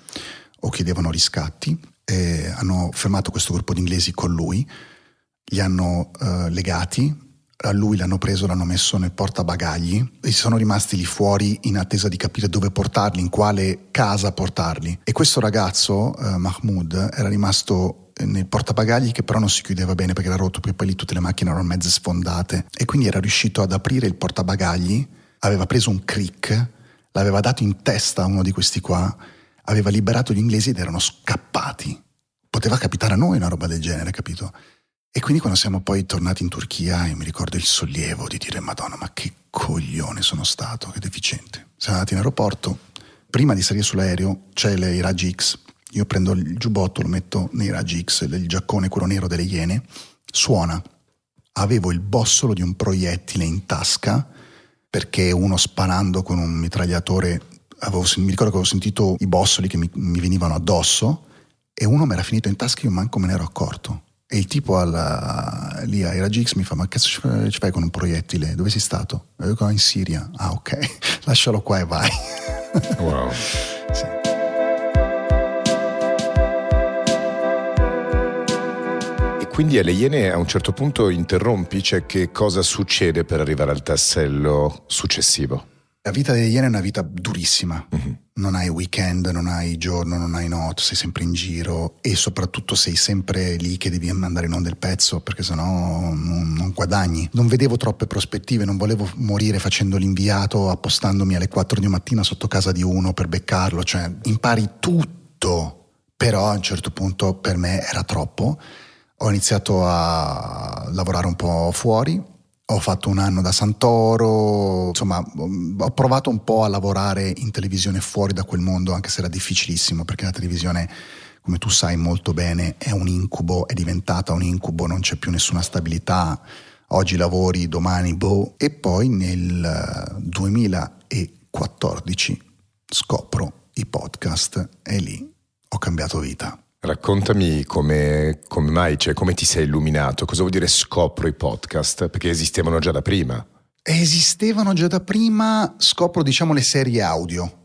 o chiedevano riscatti. E hanno fermato questo gruppo di inglesi con lui, li hanno uh, legati, a lui l'hanno preso, l'hanno messo nel portabagagli e sono rimasti lì fuori in attesa di capire dove portarli, in quale casa portarli. E questo ragazzo, uh, Mahmoud, era rimasto nel portabagagli che però non si chiudeva bene perché era rotto, perché poi lì tutte le macchine erano mezze sfondate e quindi era riuscito ad aprire il portabagagli, aveva preso un crick, l'aveva dato in testa a uno di questi qua aveva liberato gli inglesi ed erano scappati. Poteva capitare a noi una roba del genere, capito? E quindi quando siamo poi tornati in Turchia, io mi ricordo il sollievo di dire Madonna, ma che coglione sono stato, che deficiente. Siamo andati in aeroporto, prima di salire sull'aereo c'è i raggi X, io prendo il giubbotto, lo metto nei raggi X, il giaccone quello nero delle iene, suona. Avevo il bossolo di un proiettile in tasca perché uno sparando con un mitragliatore avevo, mi ricordo che avevo sentito i bossoli che mi, mi venivano addosso e uno mi era finito in tasca e io manco me ne ero accorto. E il tipo alla, lì a Iragix mi fa: Ma che ci fai con un proiettile? Dove sei stato? E io dico: In Siria. Ah, ok, lascialo qua e vai. Wow. sì. E quindi alle Iene a un certo punto interrompi, cioè che cosa succede per arrivare al tassello successivo? La vita degli Iene è una vita durissima. Uh-huh. Non hai weekend, non hai giorno, non hai notte, sei sempre in giro e soprattutto sei sempre lì che devi mandare in onda il pezzo perché sennò non, non guadagni. Non vedevo troppe prospettive, non volevo morire facendo l'inviato, appostandomi alle 4 di mattina sotto casa di uno per beccarlo, cioè impari tutto, però a un certo punto per me era troppo. Ho iniziato a lavorare un po' fuori, ho fatto un anno da Santoro, insomma ho provato un po' a lavorare in televisione fuori da quel mondo, anche se era difficilissimo perché la televisione, come tu sai molto bene, è un incubo, è diventata un incubo, non c'è più nessuna stabilità, oggi lavori, domani boh. E poi nel 2014 scopro i podcast e lì ho cambiato vita. Raccontami come, come mai, cioè come ti sei illuminato, cosa vuol dire scopro i podcast? Perché esistevano già da prima. Esistevano già da prima, scopro diciamo le serie audio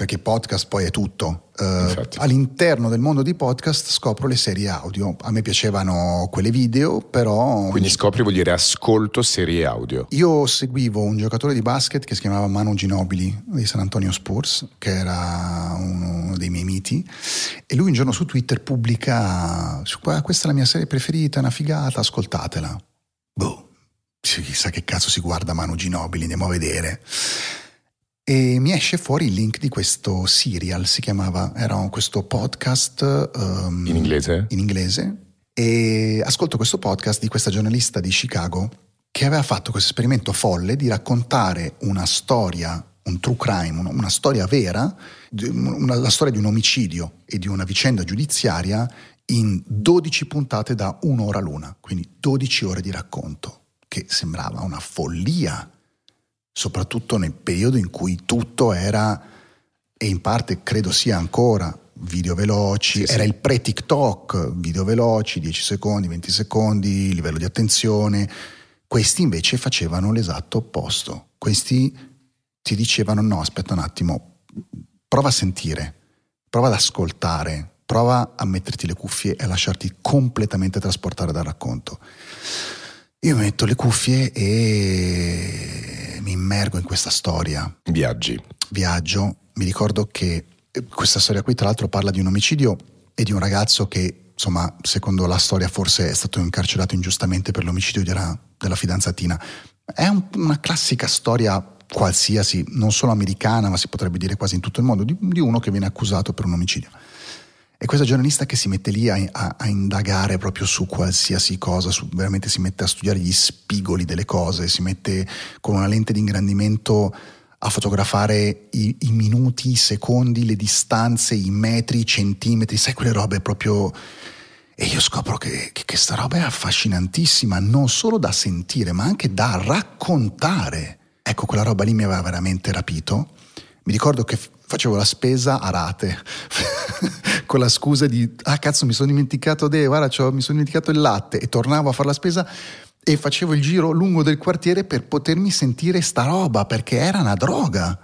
perché podcast poi è tutto. Uh, all'interno del mondo di podcast scopro le serie audio. A me piacevano quelle video, però. Quindi scopri vuol dire ascolto serie audio. Io seguivo un giocatore di basket che si chiamava Manu Ginobili di San Antonio Spurs, che era uno dei miei miti, e lui un giorno su Twitter pubblica: Questa è la mia serie preferita, è una figata, ascoltatela. Boh, chissà che cazzo si guarda Manu Ginobili, andiamo a vedere e mi esce fuori il link di questo serial, si chiamava, era questo podcast um, in inglese? In inglese e ascolto questo podcast di questa giornalista di Chicago che aveva fatto questo esperimento folle di raccontare una storia, un true crime, una, una storia vera, una, la storia di un omicidio e di una vicenda giudiziaria in 12 puntate da un'ora l'una, quindi 12 ore di racconto, che sembrava una follia soprattutto nel periodo in cui tutto era, e in parte credo sia ancora, video veloci, sì, era sì. il pre-TikTok, video veloci, 10 secondi, 20 secondi, livello di attenzione. Questi invece facevano l'esatto opposto. Questi ti dicevano no, aspetta un attimo, prova a sentire, prova ad ascoltare, prova a metterti le cuffie e a lasciarti completamente trasportare dal racconto. Io metto le cuffie e mi immergo in questa storia. Viaggi. Viaggio. Mi ricordo che eh, questa storia qui, tra l'altro, parla di un omicidio e di un ragazzo che, insomma, secondo la storia, forse è stato incarcerato ingiustamente per l'omicidio della, della fidanzatina. È un, una classica storia qualsiasi, non solo americana, ma si potrebbe dire quasi in tutto il mondo, di, di uno che viene accusato per un omicidio. E questa giornalista che si mette lì a, a, a, indagare proprio su qualsiasi cosa, su, veramente si mette a studiare gli spigoli delle cose, si mette con una lente di ingrandimento a fotografare i, i minuti, i secondi, le distanze, i metri, i centimetri, sai quelle robe proprio... E io scopro che, che, che sta roba è affascinantissima, non solo da sentire, ma anche da raccontare. Ecco, quella roba lì mi aveva veramente rapito. Mi ricordo che facevo la spesa a rate con la scusa di ah cazzo mi sono dimenticato de, guarda mi sono dimenticato il latte. E tornavo a fare la spesa e facevo il giro lungo del quartiere per potermi sentire sta roba perché era una droga.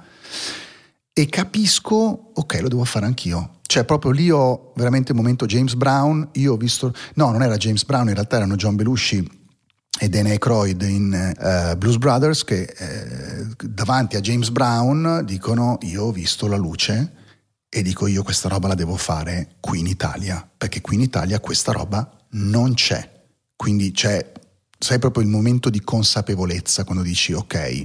E capisco ok lo devo fare anch'io. Cioè proprio lì ho veramente il momento James Brown io ho visto no non era James Brown in realtà erano John Belushi e Dan Aykroyd in uh, Blues Brothers che eh, davanti a James Brown dicono io ho visto la luce e dico io questa roba la devo fare qui in Italia perché qui in Italia questa roba non c'è quindi c'è sai proprio il momento di consapevolezza quando dici ok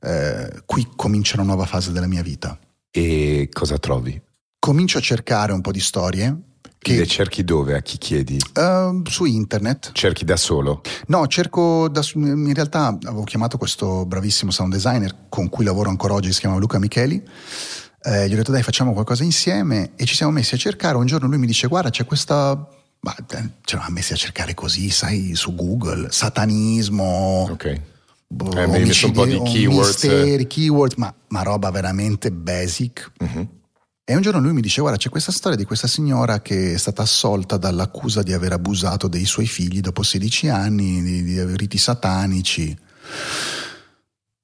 eh, qui comincia una nuova fase della mia vita e cosa trovi? comincio a cercare un po' di storie che... Le cerchi dove? A chi chiedi? Uh, su internet. Cerchi da solo? No, cerco da In realtà avevo chiamato questo bravissimo sound designer con cui lavoro ancora oggi, si chiama Luca Micheli. Eh, gli ho detto dai facciamo qualcosa insieme e ci siamo messi a cercare. Un giorno lui mi dice guarda c'è questa... Ma eh, ci eravamo messi a cercare così, sai, su Google, satanismo. Ok. Boh, eh, mi messo un po' di keywords. Misteri, keywords, ma, ma roba veramente basic. Uh-huh e un giorno lui mi dice: Guarda, c'è questa storia di questa signora che è stata assolta dall'accusa di aver abusato dei suoi figli dopo 16 anni, di, di riti satanici.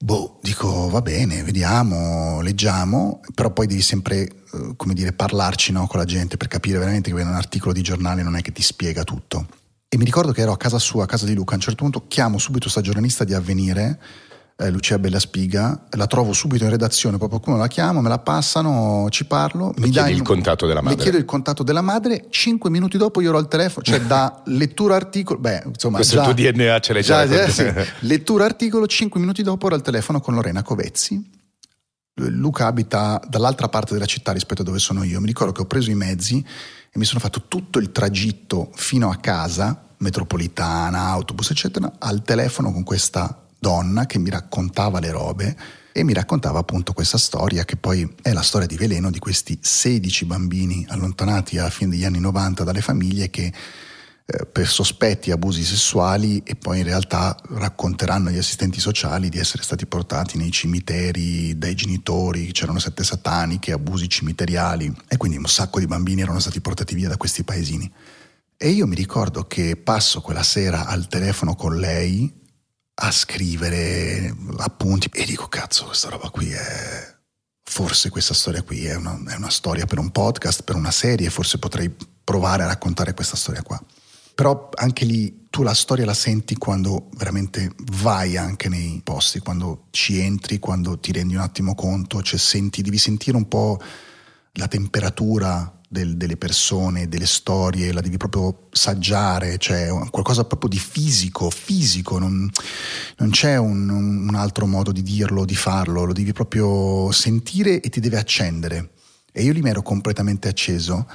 Boh, dico va bene, vediamo, leggiamo, però poi devi sempre, eh, come dire, parlarci no, con la gente per capire veramente che un articolo di giornale non è che ti spiega tutto. E mi ricordo che ero a casa sua, a casa di Luca, a un certo punto chiamo subito questa giornalista di avvenire eh, Lucia Bellaspiga, la trovo subito in redazione, poi qualcuno la chiamo, me la passano, ci parlo. Mi, mi dai il contatto della madre. Mi chiedo il contatto della madre, cinque minuti dopo io ero al telefono, cioè da lettura articolo, beh insomma... Questo già, tuo DNA ce l'hai già. già eh, sì, lettura articolo, cinque minuti dopo ero al telefono con Lorena Covezzi. Luca abita dall'altra parte della città rispetto a dove sono io. Mi ricordo che ho preso i mezzi e mi sono fatto tutto il tragitto fino a casa, metropolitana, autobus, eccetera, al telefono con questa donna che mi raccontava le robe e mi raccontava appunto questa storia che poi è la storia di veleno di questi 16 bambini allontanati alla fine degli anni 90 dalle famiglie che eh, per sospetti abusi sessuali e poi in realtà racconteranno agli assistenti sociali di essere stati portati nei cimiteri dai genitori, c'erano sette sataniche, abusi cimiteriali e quindi un sacco di bambini erano stati portati via da questi paesini. E io mi ricordo che passo quella sera al telefono con lei a scrivere appunti e dico cazzo questa roba qui è forse questa storia qui è una, è una, storia per un podcast, per una serie, forse potrei provare a raccontare questa storia qua. Però anche lì tu la storia la senti quando veramente vai anche nei posti, quando ci entri, quando ti rendi un attimo conto, cioè senti, devi sentire un po' la temperatura del, delle persone, delle storie, la devi proprio saggiare, cioè qualcosa proprio di fisico, fisico, non, non c'è un, un, altro modo di dirlo, di farlo, lo devi proprio sentire e ti deve accendere. E io lì mi ero completamente acceso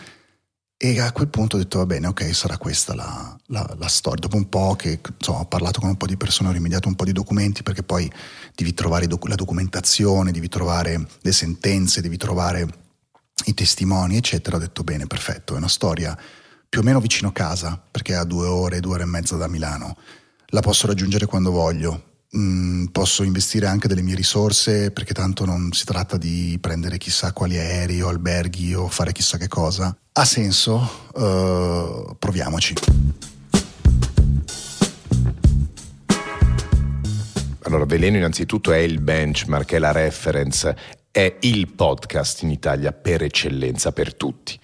e a quel punto ho detto va bene, ok, sarà questa la, la, la storia. Dopo un po' che insomma, ho parlato con un po' di persone, ho rimediato un po' di documenti perché poi devi trovare doc- la documentazione, devi trovare le sentenze, devi trovare i testimoni, eccetera, ho detto bene, perfetto, è una storia più o meno vicino casa, perché è a due ore, due ore e mezza da Milano. La posso raggiungere quando voglio. Mm, posso investire anche delle mie risorse perché tanto non si tratta di prendere chissà quali aerei o alberghi o fare chissà che cosa. Ha senso? Uh, proviamoci. Allora, Veleno innanzitutto è il benchmark, è la reference, è il podcast in Italia per eccellenza per tutti.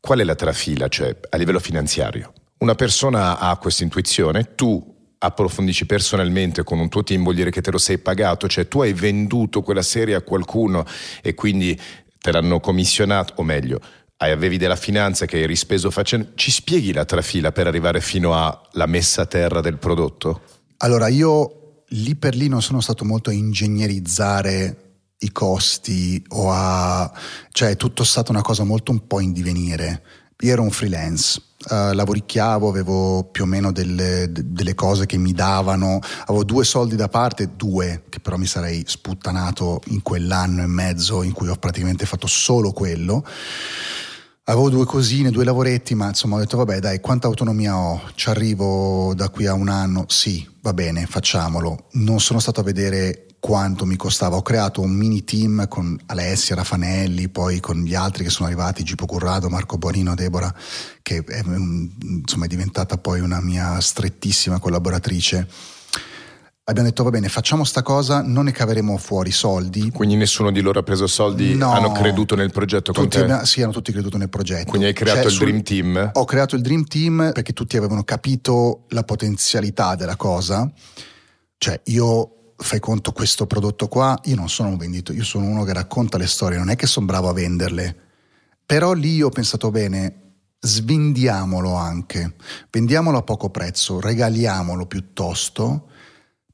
Qual è la trafila, cioè a livello finanziario? Una persona ha questa intuizione, tu approfondisci personalmente con un tuo team, vuol dire che te lo sei pagato, cioè tu hai venduto quella serie a qualcuno e quindi te l'hanno commissionato, o meglio, avevi della finanza che hai rispeso facendo. Ci spieghi la trafila per arrivare fino alla messa a terra del prodotto? Allora, io lì per lì non sono stato molto a ingegnerizzare i costi o a... cioè è tutto stato una cosa molto un po' in divenire. Io ero un freelance, uh, lavoricchiavo, avevo più o meno delle, delle, cose che mi davano, avevo due soldi da parte, due, che però mi sarei sputtanato in quell'anno e mezzo in cui ho praticamente fatto solo quello. Avevo due cosine, due lavoretti, ma insomma ho detto vabbè dai, quanta autonomia ho? Ci arrivo da qui a un anno? Sì, va bene, facciamolo. Non sono stato a vedere quanto mi costava. Ho creato un mini team con Alessia Raffanelli, poi con gli altri che sono arrivati, Gipo Currado, Marco Bonino, Deborah, che è, insomma, è diventata poi una mia strettissima collaboratrice. Abbiamo detto va bene, facciamo sta cosa, non ne caveremo fuori soldi. Quindi nessuno di loro ha preso soldi, no, hanno creduto nel progetto con tutti, te? Sì, hanno tutti creduto nel progetto. Quindi hai creato cioè, il Dream Team? Ho creato il Dream Team perché tutti avevano capito la potenzialità della cosa. Cioè io fai conto questo prodotto qua, io non sono un venditore, io sono uno che racconta le storie, non è che sono bravo a venderle. Però lì ho pensato bene, svendiamolo anche, vendiamolo a poco prezzo, regaliamolo piuttosto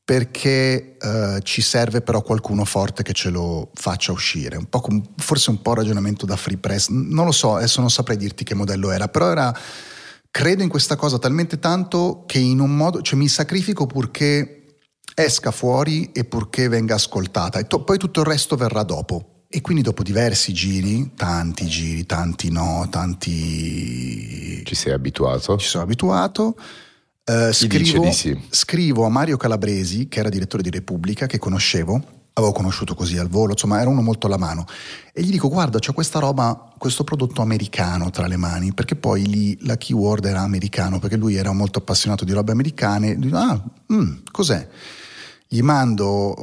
perché eh, ci serve però qualcuno forte che ce lo faccia uscire. Un com- forse un po' ragionamento da free press, non lo so, adesso non saprei dirti che modello era, però era credo in questa cosa talmente tanto che in un modo, cioè mi sacrifico purché esca fuori e purché venga ascoltata e to- poi tutto il resto verrà dopo. E quindi dopo diversi giri, tanti giri, tanti no, tanti... Ci sei abituato? Ci sono abituato. Uh, scrivo, sì. scrivo a Mario Calabresi, che era direttore di Repubblica, che conoscevo, avevo conosciuto così al volo, insomma era uno molto alla mano. E gli dico, guarda, c'è questa roba, questo prodotto americano tra le mani, perché poi lì la keyword era americano, perché lui era molto appassionato di robe americane. Dico, ah, mm, cos'è? Gli mando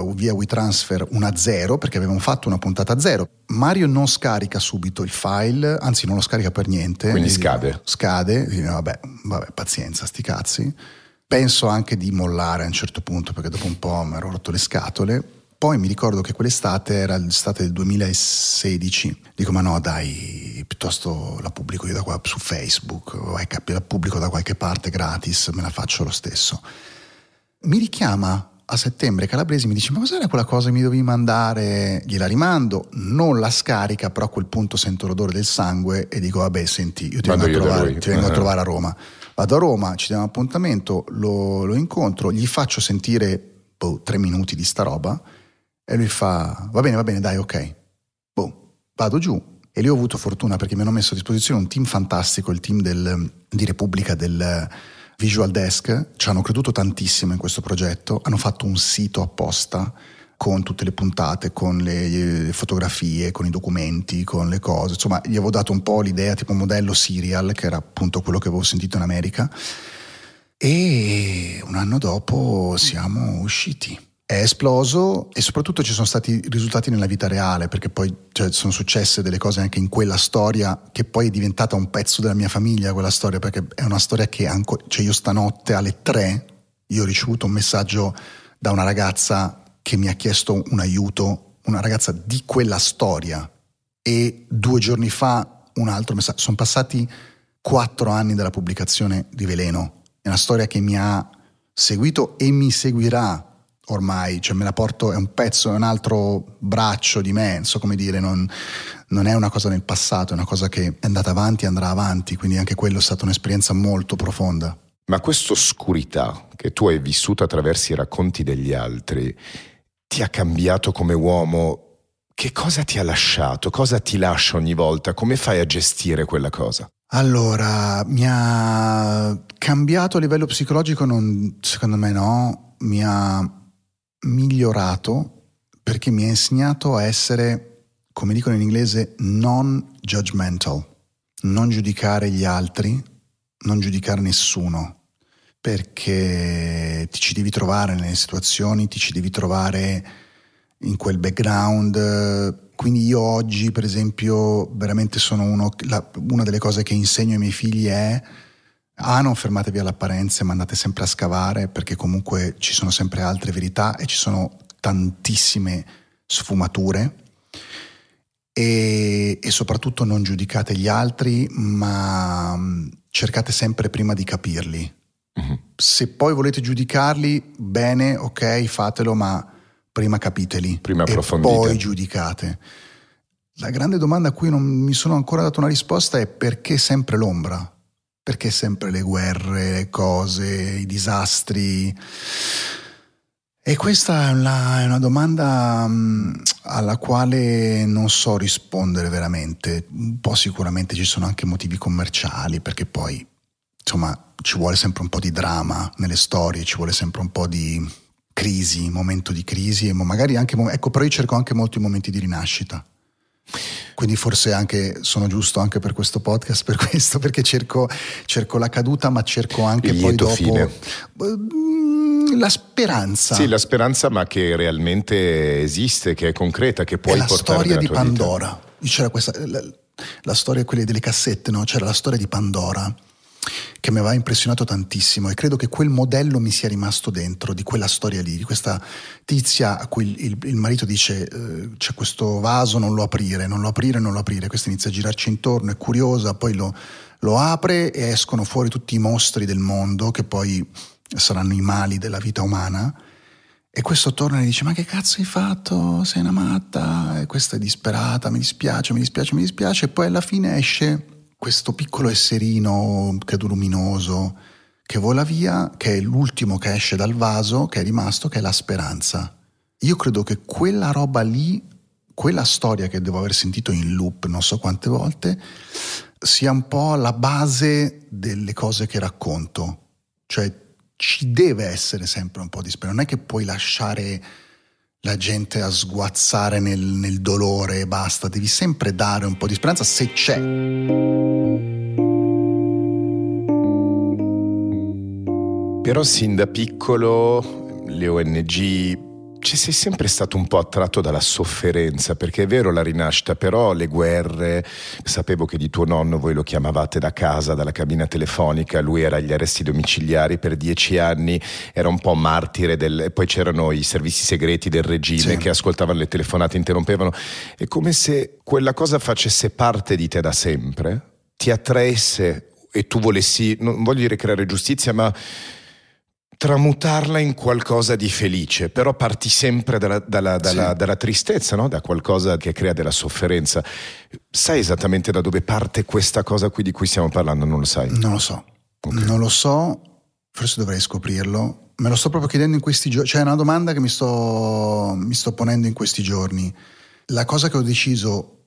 uh, via WeTransfer una zero perché avevamo fatto una puntata zero. Mario non scarica subito il file, anzi non lo scarica per niente. Quindi scade. Scade, dico, vabbè, vabbè, pazienza, sti cazzi. penso anche di mollare a un certo punto perché dopo un po' mi ero rotto le scatole. Poi mi ricordo che quell'estate era l'estate del 2016. Dico, ma no, dai, piuttosto la pubblico io da qua su Facebook, o la pubblico da qualche parte gratis, me la faccio lo stesso. Mi richiama a settembre Calabresi mi dice ma cos'era quella cosa che mi dovevi mandare? Gliela rimando non la scarica però a quel punto sento l'odore del sangue e dico vabbè senti io ti vengo, a trovare, ti vengo uh-huh. a trovare, a Roma. Vado a Roma ci diamo un appuntamento lo, lo, incontro gli faccio sentire boh, tre minuti di sta roba e lui fa va bene va bene dai ok. Boh, vado giù e lì ho avuto fortuna perché mi hanno messo a disposizione un team fantastico il team del, di Repubblica del Visual Desk ci hanno creduto tantissimo in questo progetto, hanno fatto un sito apposta con tutte le puntate, con le fotografie, con i documenti, con le cose. Insomma, gli avevo dato un po' l'idea tipo modello serial, che era appunto quello che avevo sentito in America. E un anno dopo siamo usciti è esploso e soprattutto ci sono stati risultati nella vita reale perché poi cioè, sono successe delle cose anche in quella storia che poi è diventata un pezzo della mia famiglia quella storia perché è una storia che anche, cioè io stanotte alle tre io ho ricevuto un messaggio da una ragazza che mi ha chiesto un aiuto una ragazza di quella storia. E due giorni fa un altro messaggio sono passati quattro anni dalla pubblicazione di Veleno. È una storia che mi ha seguito e mi seguirà ormai, cioè me la porto, è un pezzo, è un altro braccio di me, non so come dire, non, non è una cosa nel passato, è una cosa che è andata avanti e andrà avanti, quindi anche quello è stata un'esperienza molto profonda. Ma questa oscurità che tu hai vissuto attraverso i racconti degli altri ti ha cambiato come uomo? Che cosa ti ha lasciato? Cosa ti lascia ogni volta? Come fai a gestire quella cosa? Allora, mi ha cambiato a livello psicologico? Non, secondo me no, mi ha migliorato perché mi ha insegnato a essere, come dicono in inglese, non judgmental, non giudicare gli altri, non giudicare nessuno, perché ti ci devi trovare nelle situazioni, ti ci devi trovare in quel background. Quindi io oggi, per esempio, veramente sono uno, la, una delle cose che insegno ai miei figli è a, non fermatevi all'apparenza, ma andate sempre a scavare perché comunque ci sono sempre altre verità e ci sono tantissime sfumature. E, e soprattutto non giudicate gli altri, ma mm, cercate sempre prima di capirli. Uh-huh. Se poi volete giudicarli, bene, ok, fatelo, ma prima capiteli. Prima approfondite. E poi giudicate. La grande domanda a cui non mi sono ancora dato una risposta è perché sempre l'ombra? Perché sempre le guerre, le cose, i disastri? E questa è una, è una domanda um, alla quale non so rispondere veramente. Un po' sicuramente ci sono anche motivi commerciali, perché poi insomma ci vuole sempre un po' di dramma nelle storie, ci vuole sempre un po' di crisi, momento di crisi, e magari anche, ecco, però io cerco anche molti momenti di rinascita. Quindi forse anche sono giusto anche per questo podcast, per questo, perché cerco, cerco la caduta, ma cerco anche Il poi dopo fine. Mm, la speranza. Sì, la speranza, ma che realmente esiste, che è concreta, che puoi è la portare storia di Pandora. Vita. C'era questa, la, la storia quelle delle cassette, no? C'era la storia di Pandora che mi aveva impressionato tantissimo e credo che quel modello mi sia rimasto dentro di quella storia lì, di questa tizia a cui il, il, marito dice eh, c'è questo vaso, non lo aprire, non lo aprire, non lo aprire, questa inizia a girarci intorno, è curiosa, poi lo, lo apre e escono fuori tutti i mostri del mondo che poi saranno i mali della vita umana. E questo torna e dice: Ma che cazzo hai fatto? Sei una matta? E questa è disperata, mi dispiace, mi dispiace, mi dispiace. E poi alla fine esce questo piccolo esserino credo luminoso che vola via, che è l'ultimo che esce dal vaso, che è rimasto, che è la speranza. Io credo che quella roba lì, quella storia che devo aver sentito in loop non so quante volte, sia un po' la base delle cose che racconto. Cioè ci deve essere sempre un po' di speranza, non è che puoi lasciare la gente a sguazzare nel, nel dolore e basta, devi sempre dare un po' di speranza se c'è. Però sin da piccolo le ONG ci sei sempre stato un po' attratto dalla sofferenza, perché è vero la rinascita, però le guerre, sapevo che di tuo nonno voi lo chiamavate da casa, dalla cabina telefonica, lui era agli arresti domiciliari per dieci anni, era un po' martire del... poi c'erano i servizi segreti del regime sì. che ascoltavano le telefonate, interrompevano, è come se quella cosa facesse parte di te da sempre, ti attraesse e tu volessi, non voglio dire creare giustizia, ma tramutarla in qualcosa di felice, però parti sempre dalla, dalla, dalla, sì. dalla tristezza, no? da qualcosa che crea della sofferenza. Sai esattamente da dove parte questa cosa qui di cui stiamo parlando? Non lo sai? Non lo so. Okay. Non lo so, forse dovrei scoprirlo. Me lo sto proprio chiedendo in questi giorni, cioè è una domanda che mi sto, mi sto ponendo in questi giorni. La cosa che ho deciso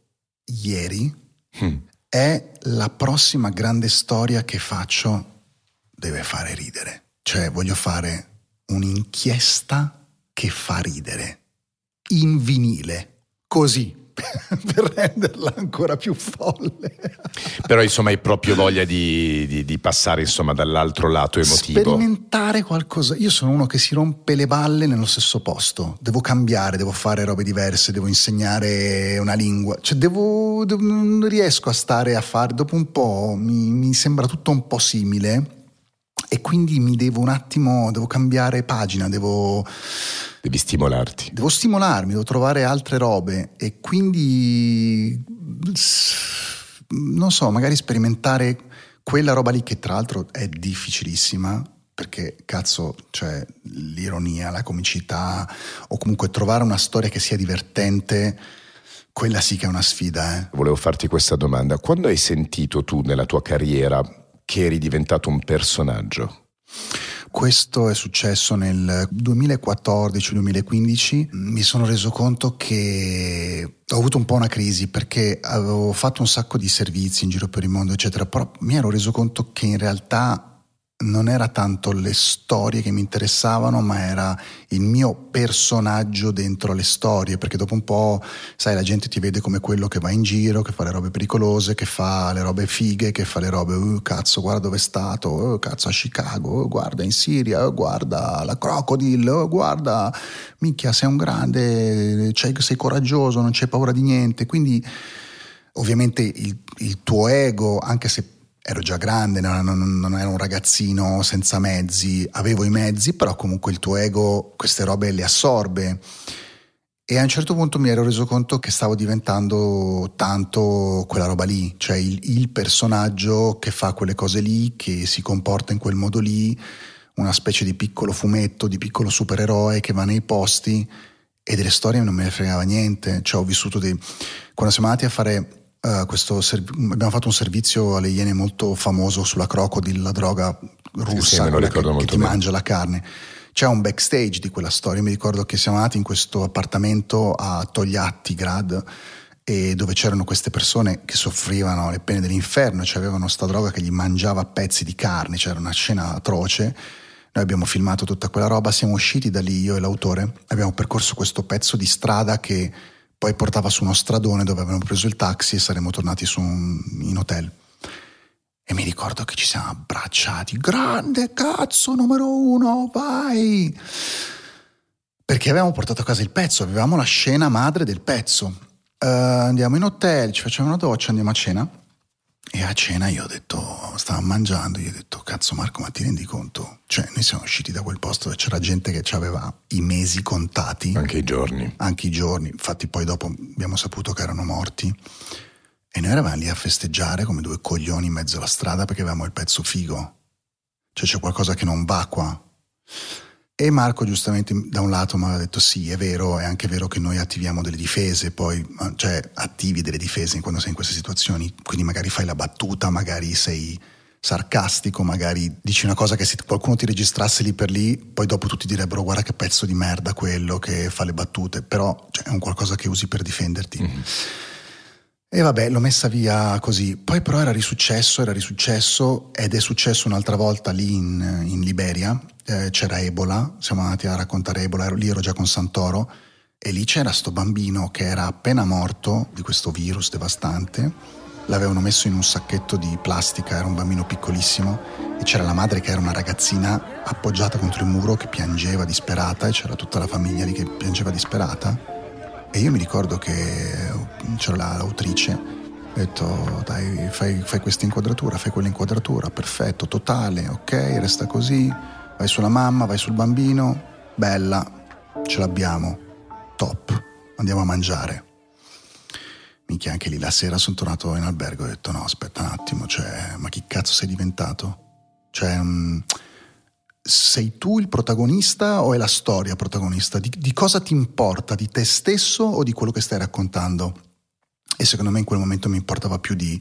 ieri hmm. è la prossima grande storia che faccio deve fare ridere. Cioè voglio fare un'inchiesta che fa ridere, in vinile, così, per renderla ancora più folle. Però insomma hai proprio voglia di, di, di, passare insomma dall'altro lato emotivo. Sperimentare qualcosa. Io sono uno che si rompe le balle nello stesso posto. Devo cambiare, devo fare robe diverse, devo insegnare una lingua. Cioè devo, devo non riesco a stare a fare, dopo un po' mi, mi sembra tutto un po' simile e quindi mi devo un attimo, devo cambiare pagina, devo... Devi stimolarti. Devo stimolarmi, devo trovare altre robe e quindi, non so, magari sperimentare quella roba lì che tra l'altro è difficilissima perché cazzo, cioè l'ironia, la comicità o comunque trovare una storia che sia divertente, quella sì che è una sfida. Eh. Volevo farti questa domanda. Quando hai sentito tu nella tua carriera che eri diventato un personaggio? Questo è successo nel 2014-2015. Mi sono reso conto che ho avuto un po' una crisi perché avevo fatto un sacco di servizi in giro per il mondo, eccetera, però mi ero reso conto che in realtà non era tanto le storie che mi interessavano, ma era il mio personaggio dentro le storie, perché dopo un po', sai, la gente ti vede come quello che va in giro, che fa le robe pericolose, che fa le robe fighe, che fa le robe, oh, cazzo, guarda dove è stato, oh, cazzo, a Chicago, oh, guarda in Siria, oh, guarda la Crocodile, oh, guarda, minchia, sei un grande, sei coraggioso, non c'hai paura di niente, quindi ovviamente il, il tuo ego, anche se ero già grande, non, non, non, ero un ragazzino senza mezzi, avevo i mezzi, però comunque il tuo ego queste robe le assorbe. E a un certo punto mi ero reso conto che stavo diventando tanto quella roba lì, cioè il, il personaggio che fa quelle cose lì, che si comporta in quel modo lì, una specie di piccolo fumetto, di piccolo supereroe che va nei posti e delle storie non me ne fregava niente. Cioè ho vissuto dei... Quando siamo andati a fare Uh, serv- abbiamo fatto un servizio alle Iene molto famoso sulla crocodile, la droga russa sì, sì, che, che ti mangia la carne. C'è un backstage di quella storia. mi ricordo che siamo andati in questo appartamento a Togliatti Grad e dove c'erano queste persone che soffrivano le pene dell'inferno, cioè avevano sta droga che gli mangiava pezzi di carne, c'era una scena atroce. Noi abbiamo filmato tutta quella roba, siamo usciti da lì, io e l'autore, abbiamo percorso questo pezzo di strada che poi portava su uno stradone dove avevamo preso il taxi e saremmo tornati un, in hotel. E mi ricordo che ci siamo abbracciati, grande cazzo numero uno, vai! Perché avevamo portato a casa il pezzo, avevamo la scena madre del pezzo. Uh, andiamo in hotel, ci facciamo una doccia, andiamo a cena e a cena io ho detto, stavamo mangiando, io ho detto, cazzo Marco, ma ti rendi conto? Cioè, noi siamo usciti da quel posto dove c'era gente che aveva i mesi contati. Anche i giorni. Anche i giorni. Infatti poi dopo abbiamo saputo che erano morti. E noi eravamo lì a festeggiare come due coglioni in mezzo alla strada perché avevamo il pezzo figo. Cioè c'è qualcosa che non va qua. E Marco giustamente da un lato mi aveva detto sì, è vero, è anche vero che noi attiviamo delle difese, poi cioè attivi delle difese quando sei in queste situazioni, quindi magari fai la battuta, magari sei sarcastico, magari dici una cosa che se qualcuno ti registrasse lì per lì, poi dopo tutti direbbero guarda che pezzo di merda quello che fa le battute, però cioè, è un qualcosa che usi per difenderti. Mm-hmm. E vabbè, l'ho messa via così. Poi però era risuccesso, era risuccesso ed è successo un'altra volta lì in, in Liberia. Eh, c'era Ebola, siamo andati a raccontare Ebola, ero, lì ero già con Santoro e lì c'era sto bambino che era appena morto di questo virus devastante l'avevano messo in un sacchetto di plastica, era un bambino piccolissimo e c'era la madre che era una ragazzina appoggiata contro il muro che piangeva disperata e c'era tutta la famiglia lì che piangeva disperata. E io mi ricordo che c'era l'autrice, ho detto dai fai, fai questa inquadratura, fai quell'inquadratura, perfetto, totale, ok, resta così, vai sulla mamma, vai sul bambino, bella, ce l'abbiamo, top, andiamo a mangiare. Minchia anche lì la sera sono tornato in albergo e ho detto no aspetta un attimo cioè ma chi cazzo sei diventato? Cioè um, sei tu il protagonista o è la storia protagonista? Di, di, cosa ti importa? Di te stesso o di quello che stai raccontando? E secondo me in quel momento mi importava più di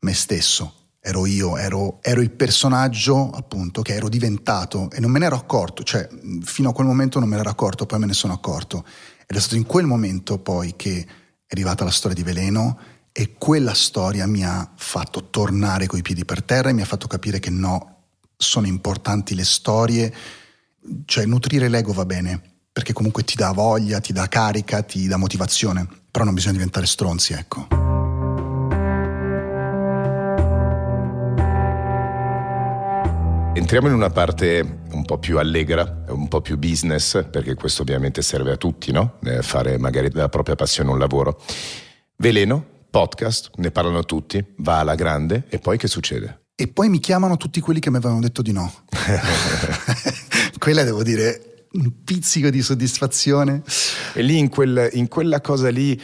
me stesso. Ero io, ero, ero il personaggio appunto che ero diventato e non me ne ero accorto, cioè fino a quel momento non me ne ero accorto, poi me ne sono accorto. Ed è stato in quel momento poi che è arrivata la storia di Veleno e quella storia mi ha fatto tornare coi piedi per terra e mi ha fatto capire che no, sono importanti le storie, cioè nutrire l'ego va bene, perché comunque ti dà voglia, ti dà carica, ti dà motivazione, però non bisogna diventare stronzi, ecco. Entriamo in una parte un po' più allegra, un po' più business, perché questo ovviamente serve a tutti, no? Eh, fare magari della propria passione un lavoro. Veleno, podcast, ne parlano tutti, va alla grande e poi che succede? E poi mi chiamano tutti quelli che mi avevano detto di no. Quella devo dire un pizzico di soddisfazione. E lì in, quel, in, quella cosa lì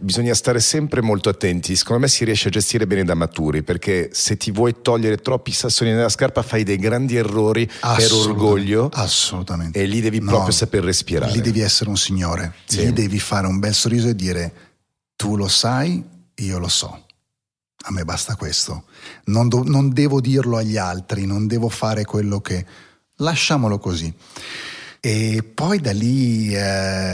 bisogna stare sempre molto attenti. Secondo me si riesce a gestire bene da maturi, perché se ti vuoi togliere troppi sassoni nella scarpa fai dei grandi errori per orgoglio. Assolutamente. E lì devi no, proprio saper respirare. Lì devi essere un signore. Sì. Lì devi fare un bel sorriso e dire tu lo sai, io lo so. A me basta questo. Non, do, non devo dirlo agli altri, non devo fare quello che... Lasciamolo così. E poi da lì è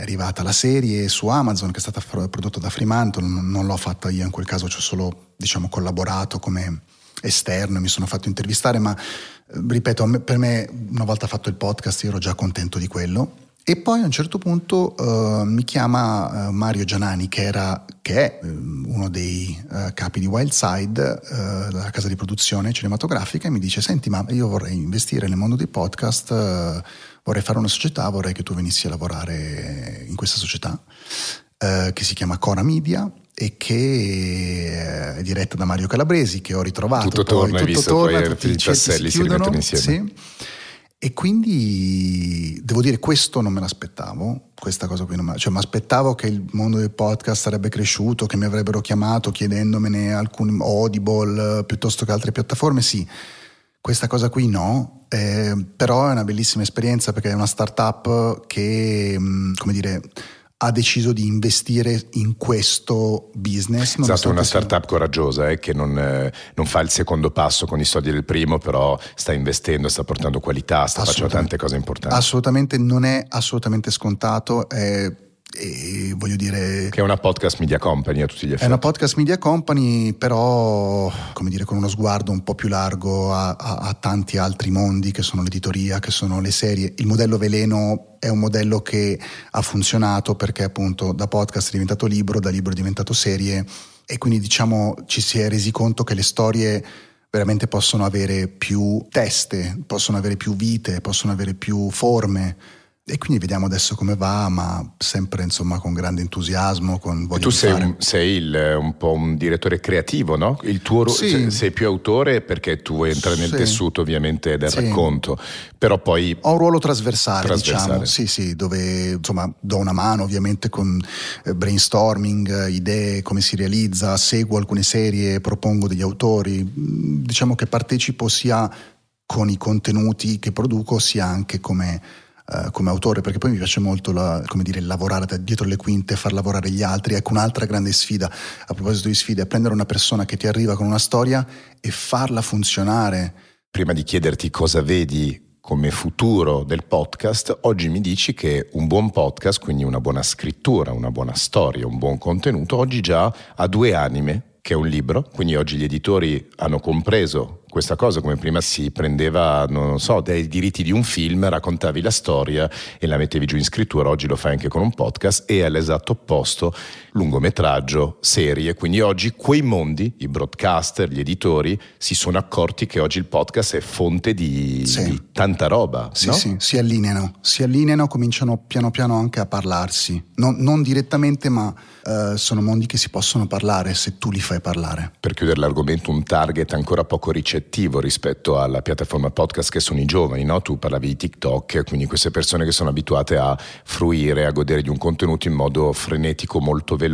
arrivata la serie su Amazon che è stata prodotta da Fremantle, non l'ho fatta io in quel caso, ci ho solo diciamo, collaborato come esterno, mi sono fatto intervistare, ma ripeto, per me una volta fatto il podcast ero già contento di quello. E poi a un certo punto uh, mi chiama uh, Mario Gianani, che, era, che è uh, uno dei capi di Wildside, la casa di produzione cinematografica, e mi dice: Senti, ma io vorrei investire nel mondo dei podcast vorrei fare una società, vorrei che tu venissi a lavorare in questa società che si chiama Cora Media e che è diretta da Mario Calabresi che ho ritrovato. Tutto poi, torna, tutto visto, torna, poi tutti i tasselli si rimettono insieme. Sì. E quindi devo dire, questo non me l'aspettavo, questa cosa qui non me cioè mi aspettavo che il mondo del podcast sarebbe cresciuto, che mi avrebbero chiamato chiedendomene alcuni Audible piuttosto che altre piattaforme, sì. Questa cosa qui no, eh, però è una bellissima esperienza perché è una startup che, mm, come dire, ha deciso di investire in questo business. Esatto, una startup sia... coraggiosa eh, che non, eh, non, fa il secondo passo con i soldi del primo, però sta investendo, sta portando qualità, sta facendo tante cose importanti. Assolutamente, non è assolutamente scontato. È e voglio dire che è una podcast media company a tutti gli effetti è una podcast media company però come dire con uno sguardo un po' più largo a, a, a, tanti altri mondi che sono l'editoria che sono le serie. Il modello veleno è un modello che ha funzionato perché appunto da podcast è diventato libro da libro è diventato serie. E quindi diciamo ci si è resi conto che le storie veramente possono avere più teste possono avere più vite possono avere più forme e quindi vediamo adesso come va, ma sempre insomma con grande entusiasmo. Con voglia tu sei, un, sei il, un, po' un direttore creativo, no? Il tuo, sì. sei più autore perché tu vuoi entrare nel sì. tessuto ovviamente del sì. racconto, però poi... Ho un ruolo trasversale, trasversale, diciamo, sì sì, dove insomma do una mano ovviamente con eh, brainstorming, idee, come si realizza, seguo alcune serie, propongo degli autori, mm, diciamo che partecipo sia con i contenuti che produco sia anche come eh, come autore, perché poi mi piace molto la, dire, lavorare dietro le quinte, far lavorare gli altri. Ecco, un'altra grande sfida, a proposito di sfide, è prendere una persona che ti arriva con una storia e farla funzionare. Prima di chiederti cosa vedi come futuro del podcast, oggi mi dici che un buon podcast, quindi una buona scrittura, una buona storia, un buon contenuto, oggi già ha due anime, che è un libro, quindi oggi gli editori hanno compreso questa cosa, come prima si prendeva, non so, dai diritti di un film, raccontavi la storia e la mettevi giù in scrittura, oggi lo fai anche con un podcast e all'esatto opposto lungometraggio, serie, quindi oggi quei mondi, i broadcaster, gli editori, si sono accorti che oggi il podcast è fonte di, sì. di tanta roba. Sì, no? sì, si allineano, si allineano, cominciano piano piano anche a parlarsi, non, non direttamente ma uh, sono mondi che si possono parlare se tu li fai parlare. Per chiudere l'argomento, un target ancora poco ricettivo rispetto alla piattaforma podcast che sono i giovani, no? tu parlavi di TikTok, quindi queste persone che sono abituate a fruire, a godere di un contenuto in modo frenetico molto veloce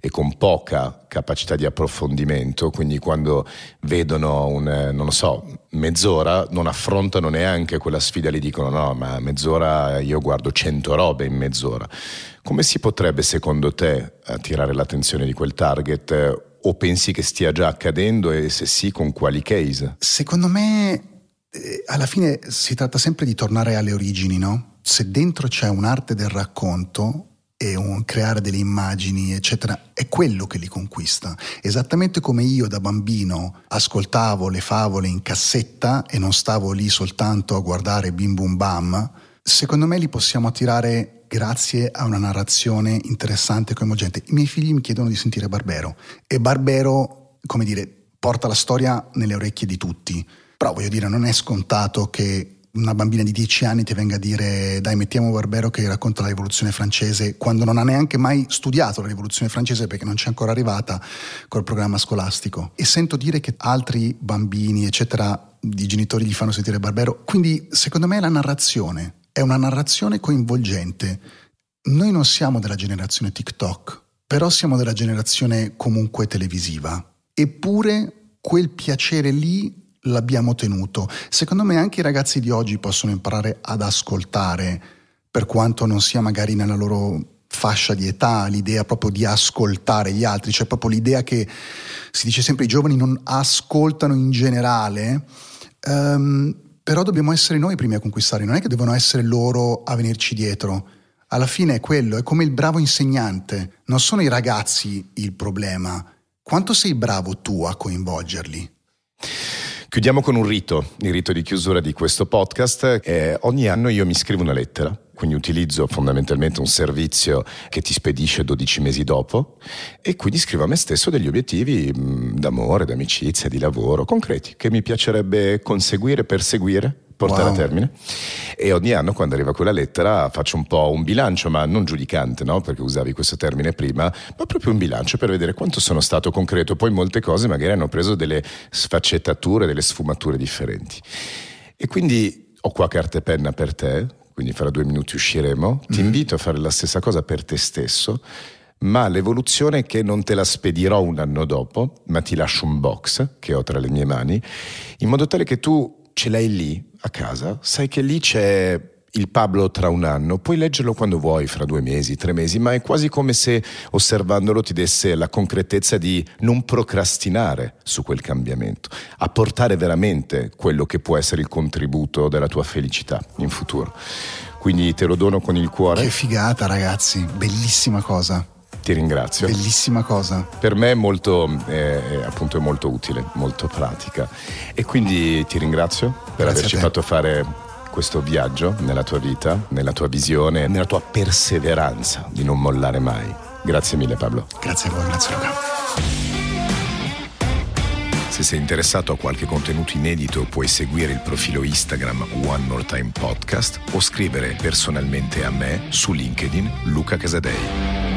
e con poca capacità di approfondimento, quindi quando vedono un, non so, mezz'ora non affrontano neanche quella sfida, gli dicono no, ma mezz'ora io guardo cento robe in mezz'ora. Come si potrebbe secondo te attirare l'attenzione di quel target o pensi che stia già accadendo e se sì con quali case? Secondo me eh, alla fine si tratta sempre di tornare alle origini, no? Se dentro c'è un'arte del racconto, e un creare delle immagini, eccetera, è quello che li conquista. Esattamente come io da bambino ascoltavo le favole in cassetta e non stavo lì soltanto a guardare Bim Bum Bam, secondo me li possiamo attirare grazie a una narrazione interessante e coinvolgente. I miei figli mi chiedono di sentire Barbero e Barbero, come dire, porta la storia nelle orecchie di tutti. Però voglio dire, non è scontato che una bambina di 10 anni ti venga a dire dai mettiamo Barbero che racconta la rivoluzione francese quando non ha neanche mai studiato la rivoluzione francese perché non c'è ancora arrivata col programma scolastico. E sento dire che altri bambini eccetera di genitori gli fanno sentire Barbero. Quindi secondo me la narrazione è una narrazione coinvolgente. Noi non siamo della generazione TikTok però siamo della generazione comunque televisiva. Eppure quel piacere lì l'abbiamo tenuto. Secondo me anche i ragazzi di oggi possono imparare ad ascoltare, per quanto non sia magari nella loro fascia di età, l'idea proprio di ascoltare gli altri, cioè proprio l'idea che si dice sempre i giovani non ascoltano in generale, um, però dobbiamo essere noi i primi a conquistare, non è che devono essere loro a venirci dietro. Alla fine è quello, è come il bravo insegnante, non sono i ragazzi il problema, quanto sei bravo tu a coinvolgerli? Chiudiamo con un rito, il rito di chiusura di questo podcast. Eh, ogni anno io mi scrivo una lettera, quindi utilizzo fondamentalmente un servizio che ti spedisce 12 mesi dopo e quindi scrivo a me stesso degli obiettivi mm, d'amore, d'amicizia, di lavoro, concreti, che mi piacerebbe conseguire, perseguire portare wow. a termine. E ogni anno quando arriva quella lettera faccio un po' un bilancio, ma non giudicante, no? perché usavi questo termine prima, ma proprio un bilancio per vedere quanto sono stato concreto. Poi molte cose magari hanno preso delle sfaccettature, delle sfumature differenti. E quindi ho qua carta e penna per te, quindi fra due minuti usciremo. Ti mm. invito a fare la stessa cosa per te stesso ma l'evoluzione è che non te la spedirò un anno dopo, ma ti lascio un box che ho tra le mie mani, in modo tale che tu ce l'hai lì a casa, sai che lì c'è il Pablo tra un anno, puoi leggerlo quando vuoi, fra due mesi, tre mesi, ma è quasi come se osservandolo ti desse la concretezza di non procrastinare su quel cambiamento, apportare veramente quello che può essere il contributo della tua felicità in futuro. Quindi te lo dono con il cuore. Che figata ragazzi, bellissima cosa. Ti ringrazio. Bellissima cosa. Per me è molto, eh, appunto, è molto utile, molto pratica. E quindi ti ringrazio per Grazie averci fatto fare questo viaggio nella tua vita, nella tua visione, nella tua perseveranza di non mollare mai. Grazie mille Pablo. Grazie a voi, grazie Luca. Se sei interessato a qualche contenuto inedito puoi seguire il profilo Instagram One More Time Podcast o scrivere personalmente a me su LinkedIn Luca Casadei.